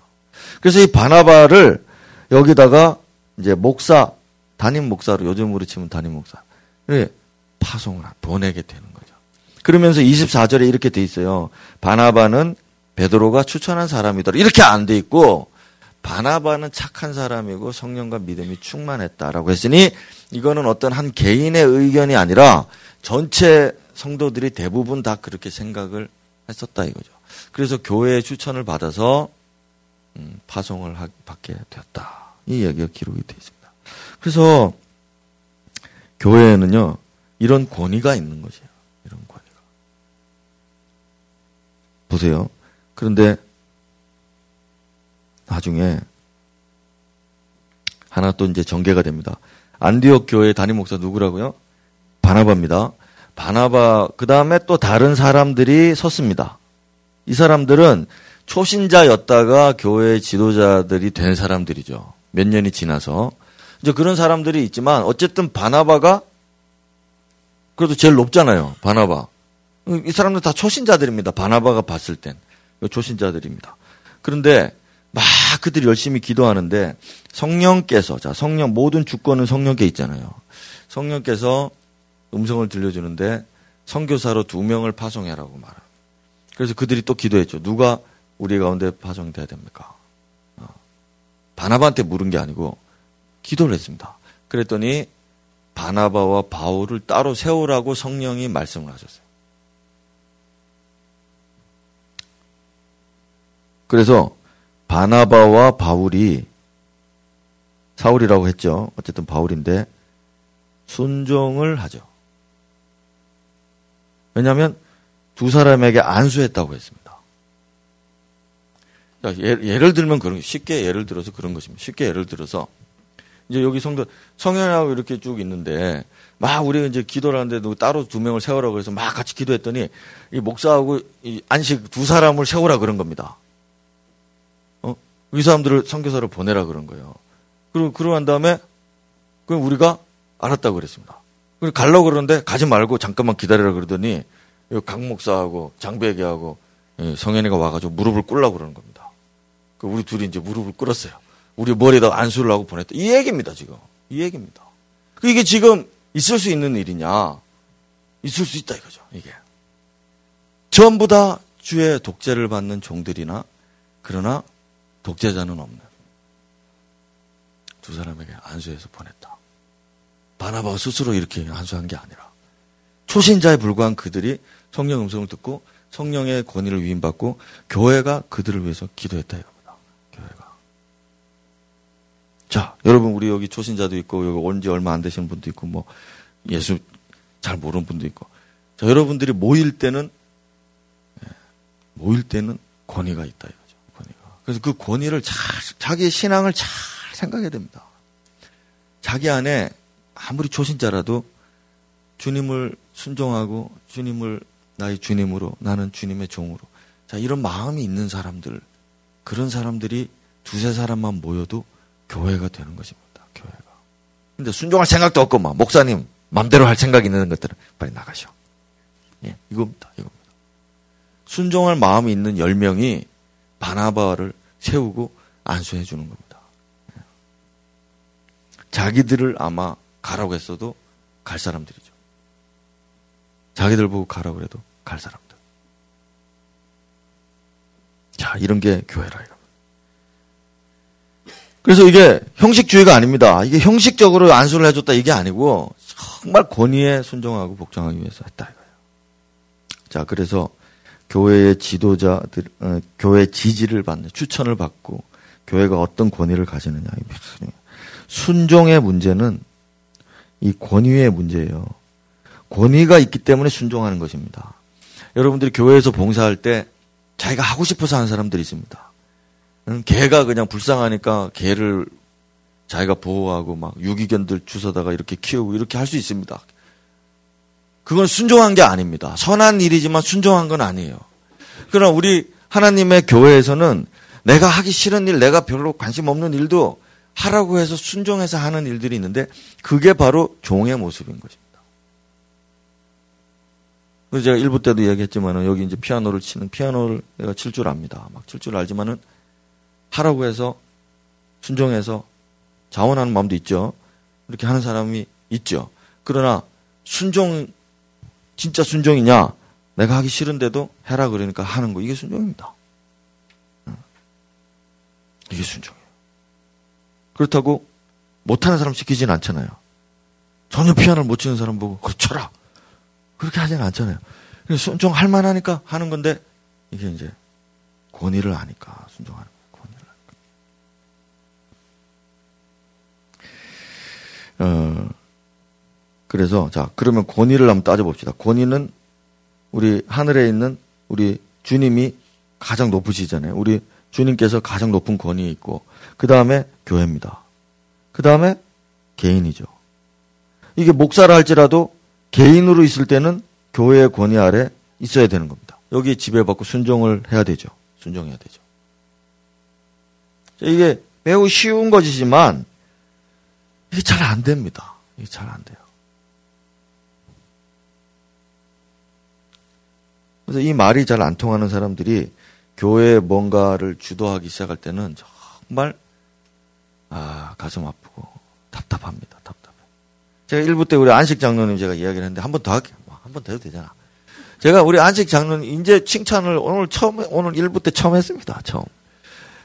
그래서 이 바나바를 여기다가 이제 목사, 담임 목사로 요즘으로 치면 담임 목사. 를 파송을 보내게 되는 거죠. 그러면서 24절에 이렇게 돼 있어요. 바나바는 베드로가 추천한 사람이더라. 이렇게 안 돼 있고 바나바는 착한 사람이고 성령과 믿음이 충만했다라고 했으니 이거는 어떤 한 개인의 의견이 아니라 전체 성도들이 대부분 다 그렇게 생각을 했었다 이거죠. 그래서 교회의 추천을 받아서 음, 파송을 하, 받게 되었다. 이 얘기가 기록이 되어 있습니다. 그래서 교회에는요 이런 권위가 있는 것이에요. 이런 권위가. 보세요. 그런데 나중에 하나 또 이제 전개가 됩니다. 안디옥 교회 담임 목사 누구라고요? 바나바입니다. 바나바 그 다음에 또 다른 사람들이 섰습니다. 이 사람들은 초신자였다가 교회 지도자들이 된 사람들이죠. 몇 년이 지나서 이제 그런 사람들이 있지만 어쨌든 바나바가 그래도 제일 높잖아요. 바나바. 이 사람들 다 초신자들입니다. 바나바가 봤을 땐 초신자들입니다. 그런데 막 그들이 열심히 기도하는데 성령께서 자 성령 모든 주권은 성령께 있잖아요. 성령께서 음성을 들려주는데 선교사로 두 명을 파송해라고 말합 그래서 그들이 또 기도했죠. 누가 우리 가운데 파송돼야 됩니까? 어. 바나바한테 물은 게 아니고 기도를 했습니다. 그랬더니 바나바와 바울을 따로 세우라고 성령이 말씀을 하셨어요. 그래서 바나바와 바울이 사울이라고 했죠. 어쨌든 바울인데 순종을 하죠. 왜냐하면 두 사람에게 안수했다고 했습니다. 예를 들면 그런 쉽게 예를 들어서 그런 것입니다. 쉽게 예를 들어서 이제 여기 성도 성현하고 이렇게 쭉 있는데 막 우리가 이제 기도를 하는데 따로 두 명을 세우라고 해서 막 같이 기도했더니 이 목사하고 이 안식 두 사람을 세우라 그런 겁니다. 어? 이 사람들을 선교사를 보내라 그런 거예요. 그리고 그러고 난 다음에 그럼 우리가 알았다고 그랬습니다. 그리고 갈라고 그러는데 가지 말고 잠깐만 기다리라 그러더니 강 목사하고 장배기하고 성현이가 와가지고 무릎을 꿇라고 그러는 겁니다. 그 우리 둘이 이제 무릎을 꿇었어요. 우리 머리에다 안수를 하고 보냈다. 이 얘기입니다, 지금. 이 얘기입니다. 그 이게 지금 있을 수 있는 일이냐? 있을 수 있다 이거죠, 이게. 전부 다 주의 독재를 받는 종들이나 그러나 독재자는 없는 두 사람에게 안수해서 보냈다. 바나바가 스스로 이렇게 안수한 게 아니라 초신자에 불과한 그들이 성령 음성을 듣고 성령의 권위를 위임받고 교회가 그들을 위해서 기도했다 이겁니다. 교회가. 자, 여러분 우리 여기 초신자도 있고 여기 온 지 얼마 안 되시는 분도 있고 뭐 예수 잘 모르는 분도 있고. 자, 여러분들이 모일 때는 예, 모일 때는 권위가 있다. 그래서 그 권위를 잘 자기의 신앙을 잘 생각해야 됩니다. 자기 안에 아무리 초신자라도 주님을 순종하고 주님을 나의 주님으로 나는 주님의 종으로 자 이런 마음이 있는 사람들 그런 사람들이 두세 사람만 모여도 교회가 되는 것입니다. 교회가. 근데 순종할 생각도 없고 막 목사님 맘대로 할 생각이 있는 것들은 빨리 나가셔. 예, 이겁니다. 이겁니다. 순종할 마음이 있는 열명이 바나바를 세우고 안수해 주는 겁니다. 예. 자기들을 아마 가라고 했어도 갈 사람들이죠. 자기들 보고 가라고 그래도 갈 사람들. 자, 이런 게 교회라 이거. 그래서 이게 형식주의가 아닙니다. 이게 형식적으로 안수를 해줬다 이게 아니고 정말 권위에 순종하고 복종하기 위해서 했다 이거예요. 자, 그래서 교회의 지도자들, 어, 교회 지지를 받는 추천을 받고 교회가 어떤 권위를 가지느냐. 순종의 문제는 이 권위의 문제예요. 권위가 있기 때문에 순종하는 것입니다. 여러분들이 교회에서 봉사할 때 자기가 하고 싶어서 하는 사람들이 있습니다. 개가 그냥 불쌍하니까 개를 자기가 보호하고 막 유기견들 주워다가 이렇게 키우고 이렇게 할 수 있습니다. 그건 순종한 게 아닙니다. 선한 일이지만 순종한 건 아니에요. 그러나 우리 하나님의 교회에서는 내가 하기 싫은 일, 내가 별로 관심 없는 일도 하라고 해서 순종해서 하는 일들이 있는데 그게 바로 종의 모습인 것입니다. 그래서 제가 일부 때도 이야기했지만은 여기 이제 피아노를 치는 피아노를 내가 칠 줄 압니다. 막 칠 줄 알지만은 하라고 해서 순종해서 자원하는 마음도 있죠. 이렇게 하는 사람이 있죠. 그러나 순종 진짜 순종이냐? 내가 하기 싫은데도 해라 그러니까 하는 거 이게 순종입니다. 이게 순종이에요. 그렇다고 못하는 사람 시키지는 않잖아요. 전혀 피아노를 못 치는 사람 보고 그 쳐라. 그렇게 하지는 않잖아요. 순종할 만하니까 하는 건데 이게 이제 권위를 아니까 순종하는 거예요. 권위를 아니까. 어, 그래서 자 그러면 권위를 한번 따져봅시다. 권위는 우리 하늘에 있는 우리 주님이 가장 높으시잖아요. 우리 주님께서 가장 높은 권위 있고 그 다음에 교회입니다. 그 다음에 개인이죠. 이게 목사라 할지라도 개인으로 있을 때는 교회의 권위 아래 있어야 되는 겁니다. 여기 지배받고 순종을 해야 되죠. 순종해야 되죠. 이게 매우 쉬운 것이지만 이게 잘 안 됩니다. 이게 잘 안 돼요. 그래서 이 말이 잘 안 통하는 사람들이 교회에 뭔가를 주도하기 시작할 때는 정말 아 가슴 아프고 답답합니다. 답답해. 제가 일부 때 우리 안식 장로님 제가 이야기를 했는데 한 번 더 할게요. 뭐 한번 더 해도 되잖아. 제가 우리 안식 장로님 이제 칭찬을 오늘 처음 오늘 일부 때 처음 했습니다. 처음.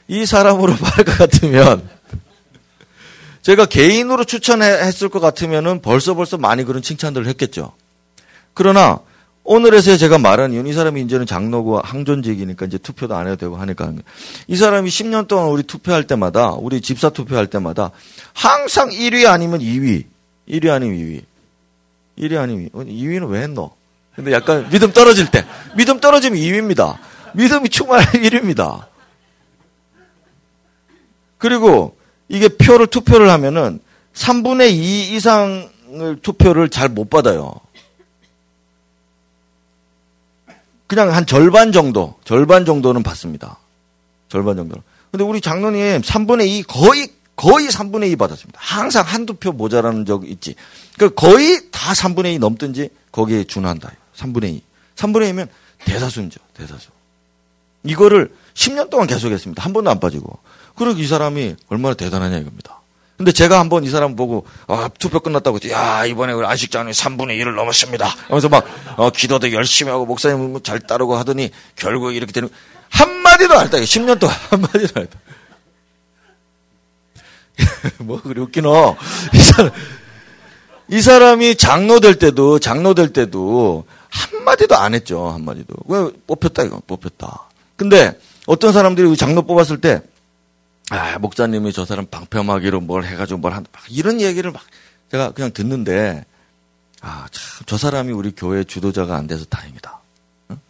이 사람으로 말할 것 같으면 제가 개인으로 추천했을 것 같으면은 벌써 벌써 많이 그런 칭찬들을 했겠죠. 그러나 오늘에서 제가 말한 이유는 이 사람이 이제는 장로고 항존직이니까 이제 투표도 안 해도 되고 하니까 이 사람이 10년 동안 우리 투표할 때마다 우리 집사 투표할 때마다 항상 1위 아니면 2위, 1위 아니면 2위, 1위 아니면 2위. 2위는 왜 했노? 근데 약간 믿음 떨어질 때 믿음 떨어지면 2위입니다. 믿음이 충만한 1위입니다. 그리고 이게 표를 투표를 하면은 3분의 2 이상을 투표를 잘 못 받아요. 그냥 한 절반 정도, 절반 정도는 받습니다. 절반 정도는. 근데 우리 장로님 3분의 2 거의 거의 3분의 2 받았습니다. 항상 한두 표 모자라는 적 있지. 그 거의 다 3분의 2 넘든지 거기에 준한다. 3분의 2. 3분의 2면 대다수죠. 대다수. 이거를 10년 동안 계속했습니다. 한 번도 안 빠지고. 그러고 이 사람이 얼마나 대단하냐 이겁니다. 근데 제가 한번 이 사람 보고 아, 투표 끝났다고 야 이번에 우리 안식장님 3분의 1을 넘었습니다. 하면서 막 어, 기도도 열심히 하고 목사님 뭐잘 따르고 하더니 결국 이렇게 되는 한 마디도 안 했다. 10년 동안 한 마디도 안 했다. 뭐 그리 웃기노. 이 사람 이 사람이 장로 될 때도 장로 될 때도 한 마디도 안 했죠. 한 마디도. 왜 뽑혔다 이거 뽑혔다. 근데 어떤 사람들이 장로 뽑았을 때 아, 목사님이 저 사람 방패막이로 뭘 해가지고 뭘 한다. 막 이런 얘기를 막 제가 그냥 듣는데, 아, 참, 저 사람이 우리 교회 주도자가 안 돼서 다행이다. 응?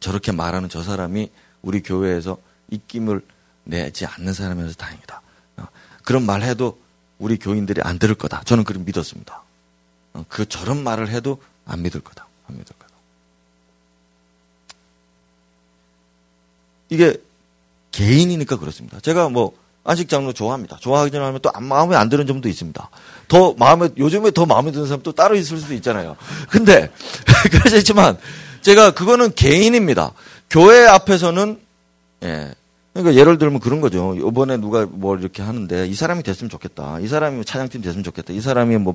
저렇게 말하는 저 사람이 우리 교회에서 입김을 내지 않는 사람이어서 다행이다. 어? 그런 말 해도 우리 교인들이 안 들을 거다. 저는 그렇게 믿었습니다. 어, 그 저런 말을 해도 안 믿을 거다. 안 믿을 거다. 이게 개인이니까 그렇습니다. 제가 뭐 안식 장로 좋아합니다. 좋아하기 전에 하면 또 마음에 안 드는 점도 있습니다. 더 마음에 요즘에 더 마음에 드는 사람 또 따로 있을 수도 있잖아요. 근데 그래서 있지만 제가 그거는 개인입니다. 교회 앞에서는 예. 그러니까 예를 들면 그런 거죠. 이번에 누가 뭐 이렇게 하는데 이 사람이 됐으면 좋겠다. 이 사람이 차장팀 됐으면 좋겠다. 이 사람이 뭐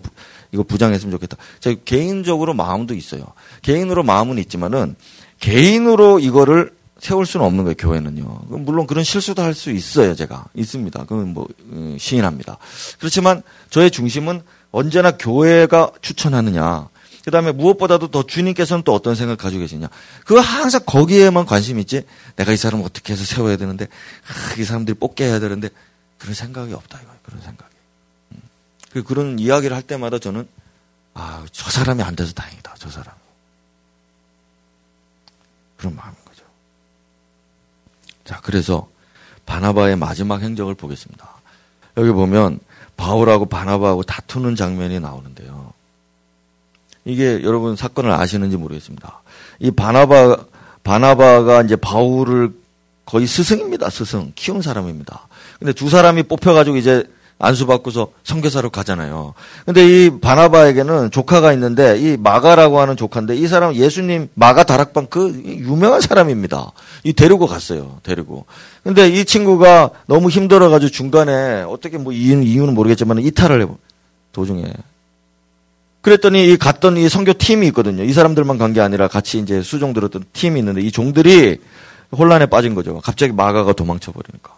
이거 부장했으면 좋겠다. 제가 개인적으로 마음도 있어요. 개인으로 마음은 있지만은 개인으로 이거를 세울 수는 없는 거예요, 교회는요. 물론 그런 실수도 할 수 있어요, 제가. 있습니다. 그건 뭐, 음, 시인합니다. 그렇지만 저의 중심은 언제나 교회가 추천하느냐. 그 다음에 무엇보다도 더 주님께서는 또 어떤 생각 가지고 계시냐. 그거 항상 거기에만 관심 있지. 내가 이 사람 어떻게 해서 세워야 되는데, 아, 이 사람들이 뽑게 해야 되는데, 그런 생각이 없다, 이거 그런 생각이. 음. 그 그런 이야기를 할 때마다 저는, 아, 저 사람이 안 돼서 다행이다, 저 사람. 그런 마음. 자, 그래서 바나바의 마지막 행적을 보겠습니다. 여기 보면 바울하고 바나바하고 다투는 장면이 나오는데요. 이게 여러분 사건을 아시는지 모르겠습니다. 이 바나바 바나바가 이제 바울을 거의 스승입니다. 스승 키운 사람입니다. 근데 두 사람이 뽑혀가지고 이제 안수 받고서 성교사로 가잖아요. 근데 이 바나바에게는 조카가 있는데 이 마가라고 하는 조카인데 이 사람은 예수님 마가 다락방 그 유명한 사람입니다. 이 데리고 갔어요. 데리고. 근데 이 친구가 너무 힘들어 가지고 중간에 어떻게 뭐 이유는, 이유는 모르겠지만 이탈을 해 도중에. 그랬더니 이 갔던 이 성교 팀이 있거든요. 이 사람들만 간 게 아니라 같이 이제 수종 들었던 팀이 있는데 이 종들이 혼란에 빠진 거죠. 갑자기 마가가 도망쳐 버리니까.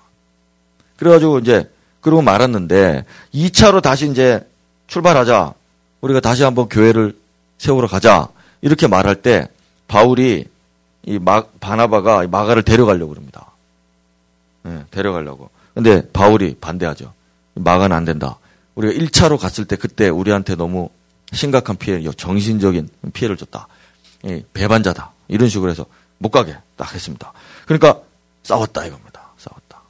그래가지고 이제 그러고 말았는데 2차로 다시 이제 출발하자. 우리가 다시 한번 교회를 세우러 가자. 이렇게 말할 때 바울이 이 마, 바나바가 마가를 데려가려고 그럽니다. 네, 데려가려고. 근데 바울이 반대하죠. 마가는 안 된다. 우리가 1차로 갔을 때 그때 우리한테 너무 심각한 피해, 정신적인 피해를 줬다. 예, 배반자다. 이런 식으로 해서 못 가게 딱 했습니다. 그러니까 싸웠다 이겁니다. 싸웠다.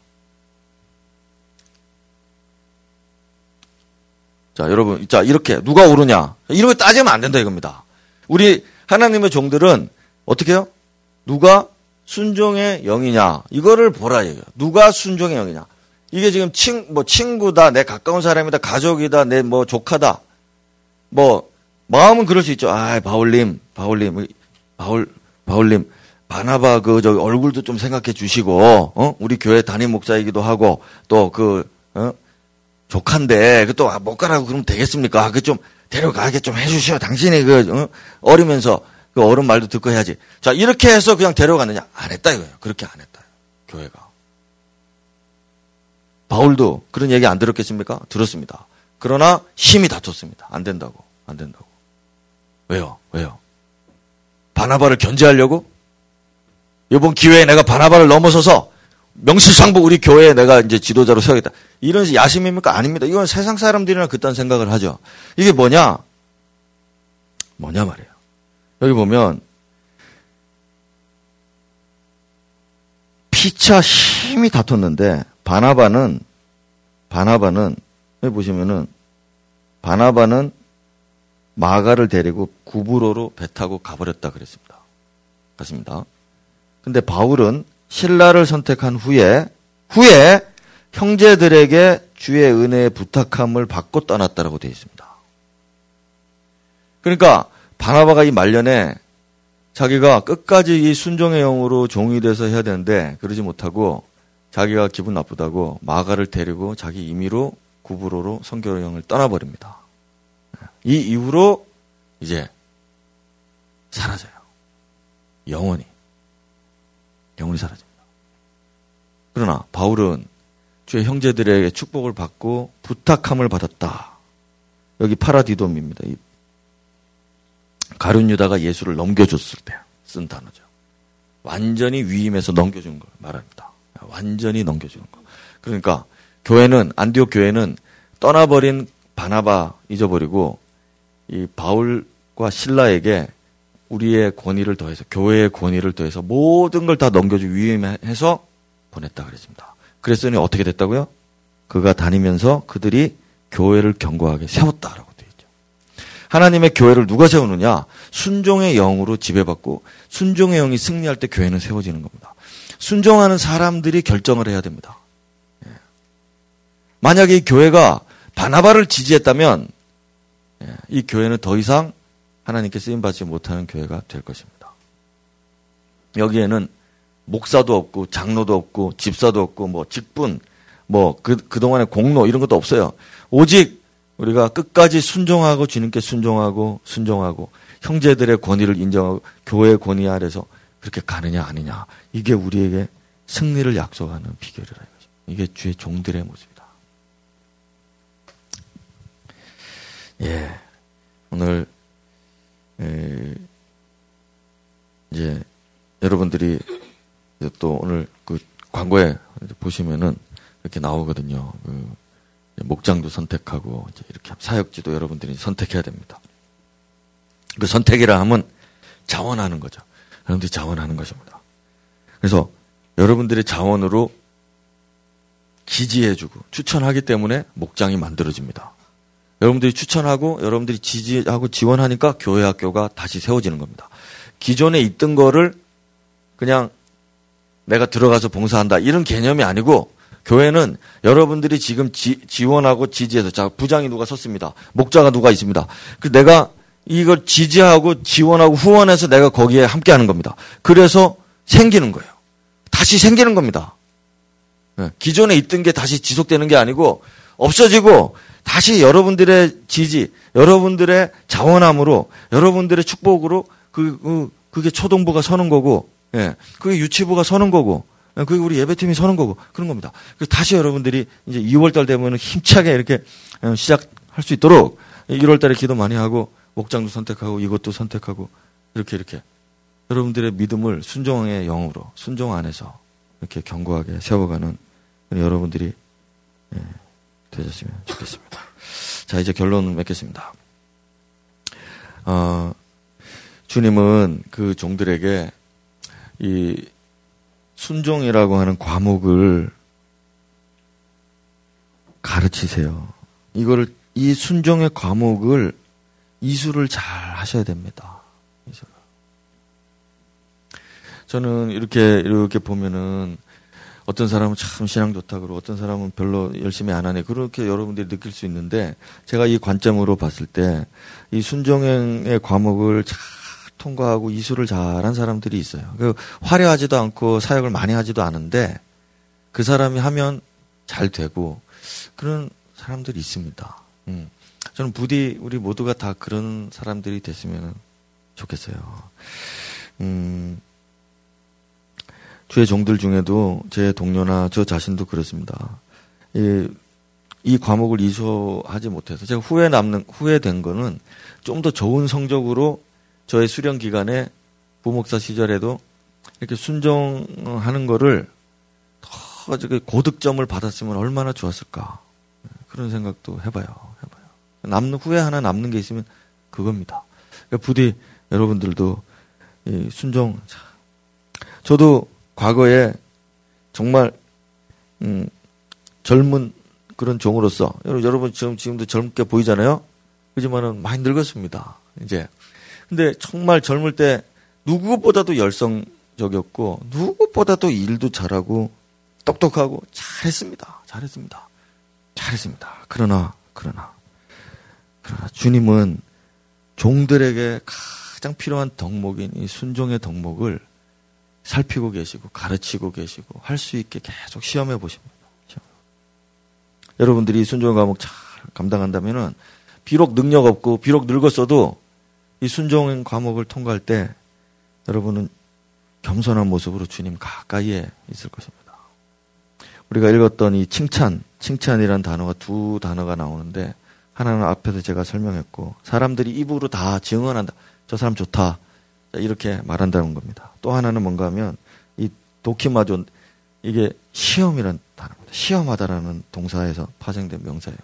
자, 여러분, 자, 이렇게 누가 오르냐? 이런 거 따지면 안 된다 이겁니다. 우리 하나님의 종들은 어떻게 해요? 누가 순종의 영이냐? 이거를 보라 이거예요. 누가 순종의 영이냐? 이게 지금 친, 뭐 친구다, 내 가까운 사람이다, 가족이다, 내 뭐 조카다. 뭐 마음은 그럴 수 있죠. 아, 바울님, 바울님, 바울, 바울님, 바나바 그저 얼굴도 좀 생각해 주시고, 어? 우리 교회 담임 목사이기도 하고 또 그 어? 조카인데 그또못 아, 가라고 그러면 되겠습니까? 그좀 데려가게 좀 해주시오. 당신이 그 어? 어리면서 그 어른 말도 듣고 해야지. 자 이렇게 해서 그냥 데려가느냐? 안 했다 이거예요. 그렇게 안 했다. 교회가. 바울도 그런 얘기 안 들었겠습니까? 들었습니다. 그러나 힘이 다퉜습니다. 안 된다고. 안 된다고. 왜요? 왜요? 바나바를 견제하려고? 이번 기회에 내가 바나바를 넘어서서 명실상부 우리 교회에 내가 이제 지도자로 세우겠다. 이런 야심입니까? 아닙니다. 이건 세상 사람들이나 그딴 생각을 하죠. 이게 뭐냐? 뭐냐 말이에요. 여기 보면 피차 힘이 다퉜는데 바나바는 바나바는 여기 보시면은 바나바는 마가를 데리고 구부로로 배 타고 가버렸다 그랬습니다. 맞습니다. 근데 바울은 신라를 선택한 후에 후에 형제들에게 주의 은혜의 부탁함을 받고 떠났다라고 되어 있습니다. 그러니까 바나바가 이 말년에 자기가 끝까지 이 순종의 영으로 종이 돼서 해야 되는데 그러지 못하고 자기가 기분 나쁘다고 마가를 데리고 자기 임의로 구부로로 성교의 영을 떠나버립니다. 이 이후로 이제 사라져요. 영원히. 영원히 사라집니다. 그러나 바울은 주의 형제들에게 축복을 받고 부탁함을 받았다. 여기 파라디돔입니다. 가룟 유다가 예수를 넘겨줬을 때 쓴 단어죠. 완전히 위임해서 넘겨준 걸 말합니다. 완전히 넘겨주는 거. 그러니까 교회는 안디옥 교회는 떠나버린 바나바 잊어버리고 이 바울과 신라에게 우리의 권위를 더해서 교회의 권위를 더해서 모든 걸 다 넘겨주 위임해서 보냈다 그랬습니다. 그랬더니 어떻게 됐다고요? 그가 다니면서 그들이 교회를 견고하게 세웠다라고 되어 있죠. 하나님의 교회를 누가 세우느냐? 순종의 영으로 지배받고 순종의 영이 승리할 때 교회는 세워지는 겁니다. 순종하는 사람들이 결정을 해야 됩니다. 예. 만약에 이 교회가 바나바를 지지했다면 예, 이 교회는 더 이상 하나님께 쓰임 받지 못하는 교회가 될 것입니다. 여기에는 목사도 없고 장로도 없고 집사도 없고 뭐 직분 뭐그 그동안의 공로 이런 것도 없어요. 오직 우리가 끝까지 순종하고 주님께 순종하고 순종하고 형제들의 권위를 인정하고 교회의 권위 아래서 그렇게 가느냐 아니냐 이게 우리에게 승리를 약속하는 비결이라 이거죠. 이게 주의 종들의 모습이다. 예, 오늘 에, 이제 여러분들이 또 오늘 그 광고에 보시면은 이렇게 나오거든요. 그 목장도 선택하고 이렇게 사역지도 여러분들이 선택해야 됩니다. 그 선택이라 하면 자원하는 거죠. 여러분들이 자원하는 것입니다. 그래서 여러분들의 자원으로 기지해주고 추천하기 때문에 목장이 만들어집니다. 여러분들이 추천하고 여러분들이 지지하고 지원하니까 교회 학교가 다시 세워지는 겁니다. 기존에 있던 거를 그냥 내가 들어가서 봉사한다 이런 개념이 아니고 교회는 여러분들이 지금 지, 원하고 지지해서 자 부장이 누가 섰습니다. 목자가 누가 있습니다. 그 내가 이걸 지지하고 지원하고 후원해서 내가 거기에 함께 하는 겁니다. 그래서 생기는 거예요. 다시 생기는 겁니다. 네. 기존에 있던 게 다시 지속되는 게 아니고 없어지고 다시 여러분들의 지지, 여러분들의 자원함으로, 여러분들의 축복으로 그, 그 그게 초동부가 서는 거고, 예, 그게 유치부가 서는 거고, 예, 그게 우리 예배팀이 서는 거고 그런 겁니다. 다시 여러분들이 이제 2월달 되면 힘차게 이렇게 어, 시작할 수 있도록 1월달에 기도 많이 하고 목장도 선택하고 이것도 선택하고 이렇게 이렇게 여러분들의 믿음을 순종의 영으로 순종 안에서 이렇게 견고하게 세워가는 여러분들이 예, 되셨으면 좋겠습니다. 자 이제 결론 맺겠습니다. 어, 주님은 그 종들에게 이 순종이라고 하는 과목을 가르치세요. 이거를 이 순종의 과목을 이수를 잘 하셔야 됩니다. 저는 이렇게 이렇게 보면은 어떤 사람은 참 신앙 좋다 그러고 어떤 사람은 별로 열심히 안 하네 그렇게 여러분들이 느낄 수 있는데 제가 이 관점으로 봤을 때 이 순종의 과목을 잘 통과하고 이수를 잘한 사람들이 있어요. 그 화려하지도 않고 사역을 많이 하지도 않은데 그 사람이 하면 잘 되고 그런 사람들이 있습니다. 음. 저는 부디 우리 모두가 다 그런 사람들이 됐으면 좋겠어요. 음. 주의 종들 중에도 제 동료나 저 자신도 그렇습니다. 이, 이 과목을 이수하지 못해서 제가 후회 남는 후회된 거는 좀 더 좋은 성적으로 저의 수련 기간에 부목사 시절에도 이렇게 순종하는 거를 더 고득점을 받았으면 얼마나 좋았을까 그런 생각도 해봐요. 해봐요. 남는 후회 하나 남는 게 있으면 그겁니다. 부디 여러분들도 이 순종 저도 과거에 정말 음, 젊은 그런 종으로서 여러분 지금 지금도 젊게 보이잖아요. 그지만은 많이 늙었습니다. 이제 근데 정말 젊을 때 누구보다도 열성적이었고 누구보다도 일도 잘하고 똑똑하고 잘했습니다. 잘했습니다. 잘했습니다. 그러나 그러나 그러나 주님은 종들에게 가장 필요한 덕목인 이 순종의 덕목을 살피고 계시고 가르치고 계시고 할 수 있게 계속 시험해 보십니다. 여러분들이 순종 과목 잘 감당한다면은 비록 능력 없고 비록 늙었어도 이 순종 과목을 통과할 때 여러분은 겸손한 모습으로 주님 가까이에 있을 것입니다. 우리가 읽었던 이 칭찬, 칭찬이란 단어가 두 단어가 나오는데 하나는 앞에서 제가 설명했고 사람들이 입으로 다 증언한다. 저 사람 좋다. 이렇게 말한다는 겁니다. 또 하나는 뭔가 하면 이 도키마존 이게 시험이란 단어입니다. 시험하다라는 동사에서 파생된 명사예요.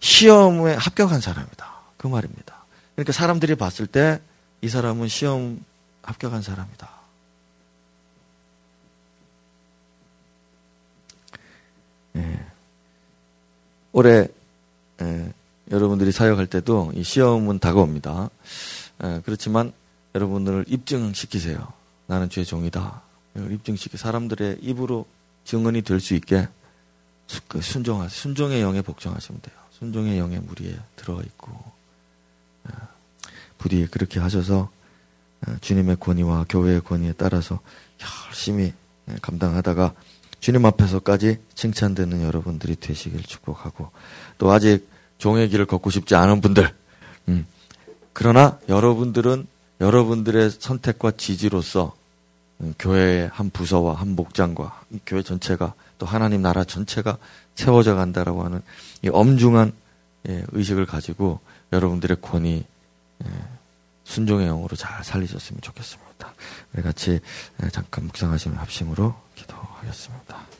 시험에 합격한 사람이다. 그 말입니다. 그러니까 사람들이 봤을 때 이 사람은 시험 합격한 사람이다. 예. 올해 예, 여러분들이 사역할 때도 이 시험은 다가옵니다. 예, 그렇지만 여러분들을 입증시키세요. 나는 주의 종이다. 입증시키 사람들의 입으로 증언이 될 수 있게 그 순종하 순종의 영에 복종하시면 돼요. 순종의 영의 무리에 들어가 있고 어, 부디 그렇게 하셔서 어, 주님의 권위와 교회의 권위에 따라서 열심히 예, 감당하다가 주님 앞에서까지 칭찬되는 여러분들이 되시길 축복하고 또 아직 종의 길을 걷고 싶지 않은 분들 음, 그러나 여러분들은 여러분들의 선택과 지지로서 교회의 한 부서와 한 목장과 교회 전체가 또 하나님 나라 전체가 세워져 간다라고 하는 이 엄중한 예, 의식을 가지고 여러분들의 권위 예, 순종의 영으로 잘 살리셨으면 좋겠습니다. 우리 같이 예, 잠깐 묵상하시면 합심으로 기도하겠습니다.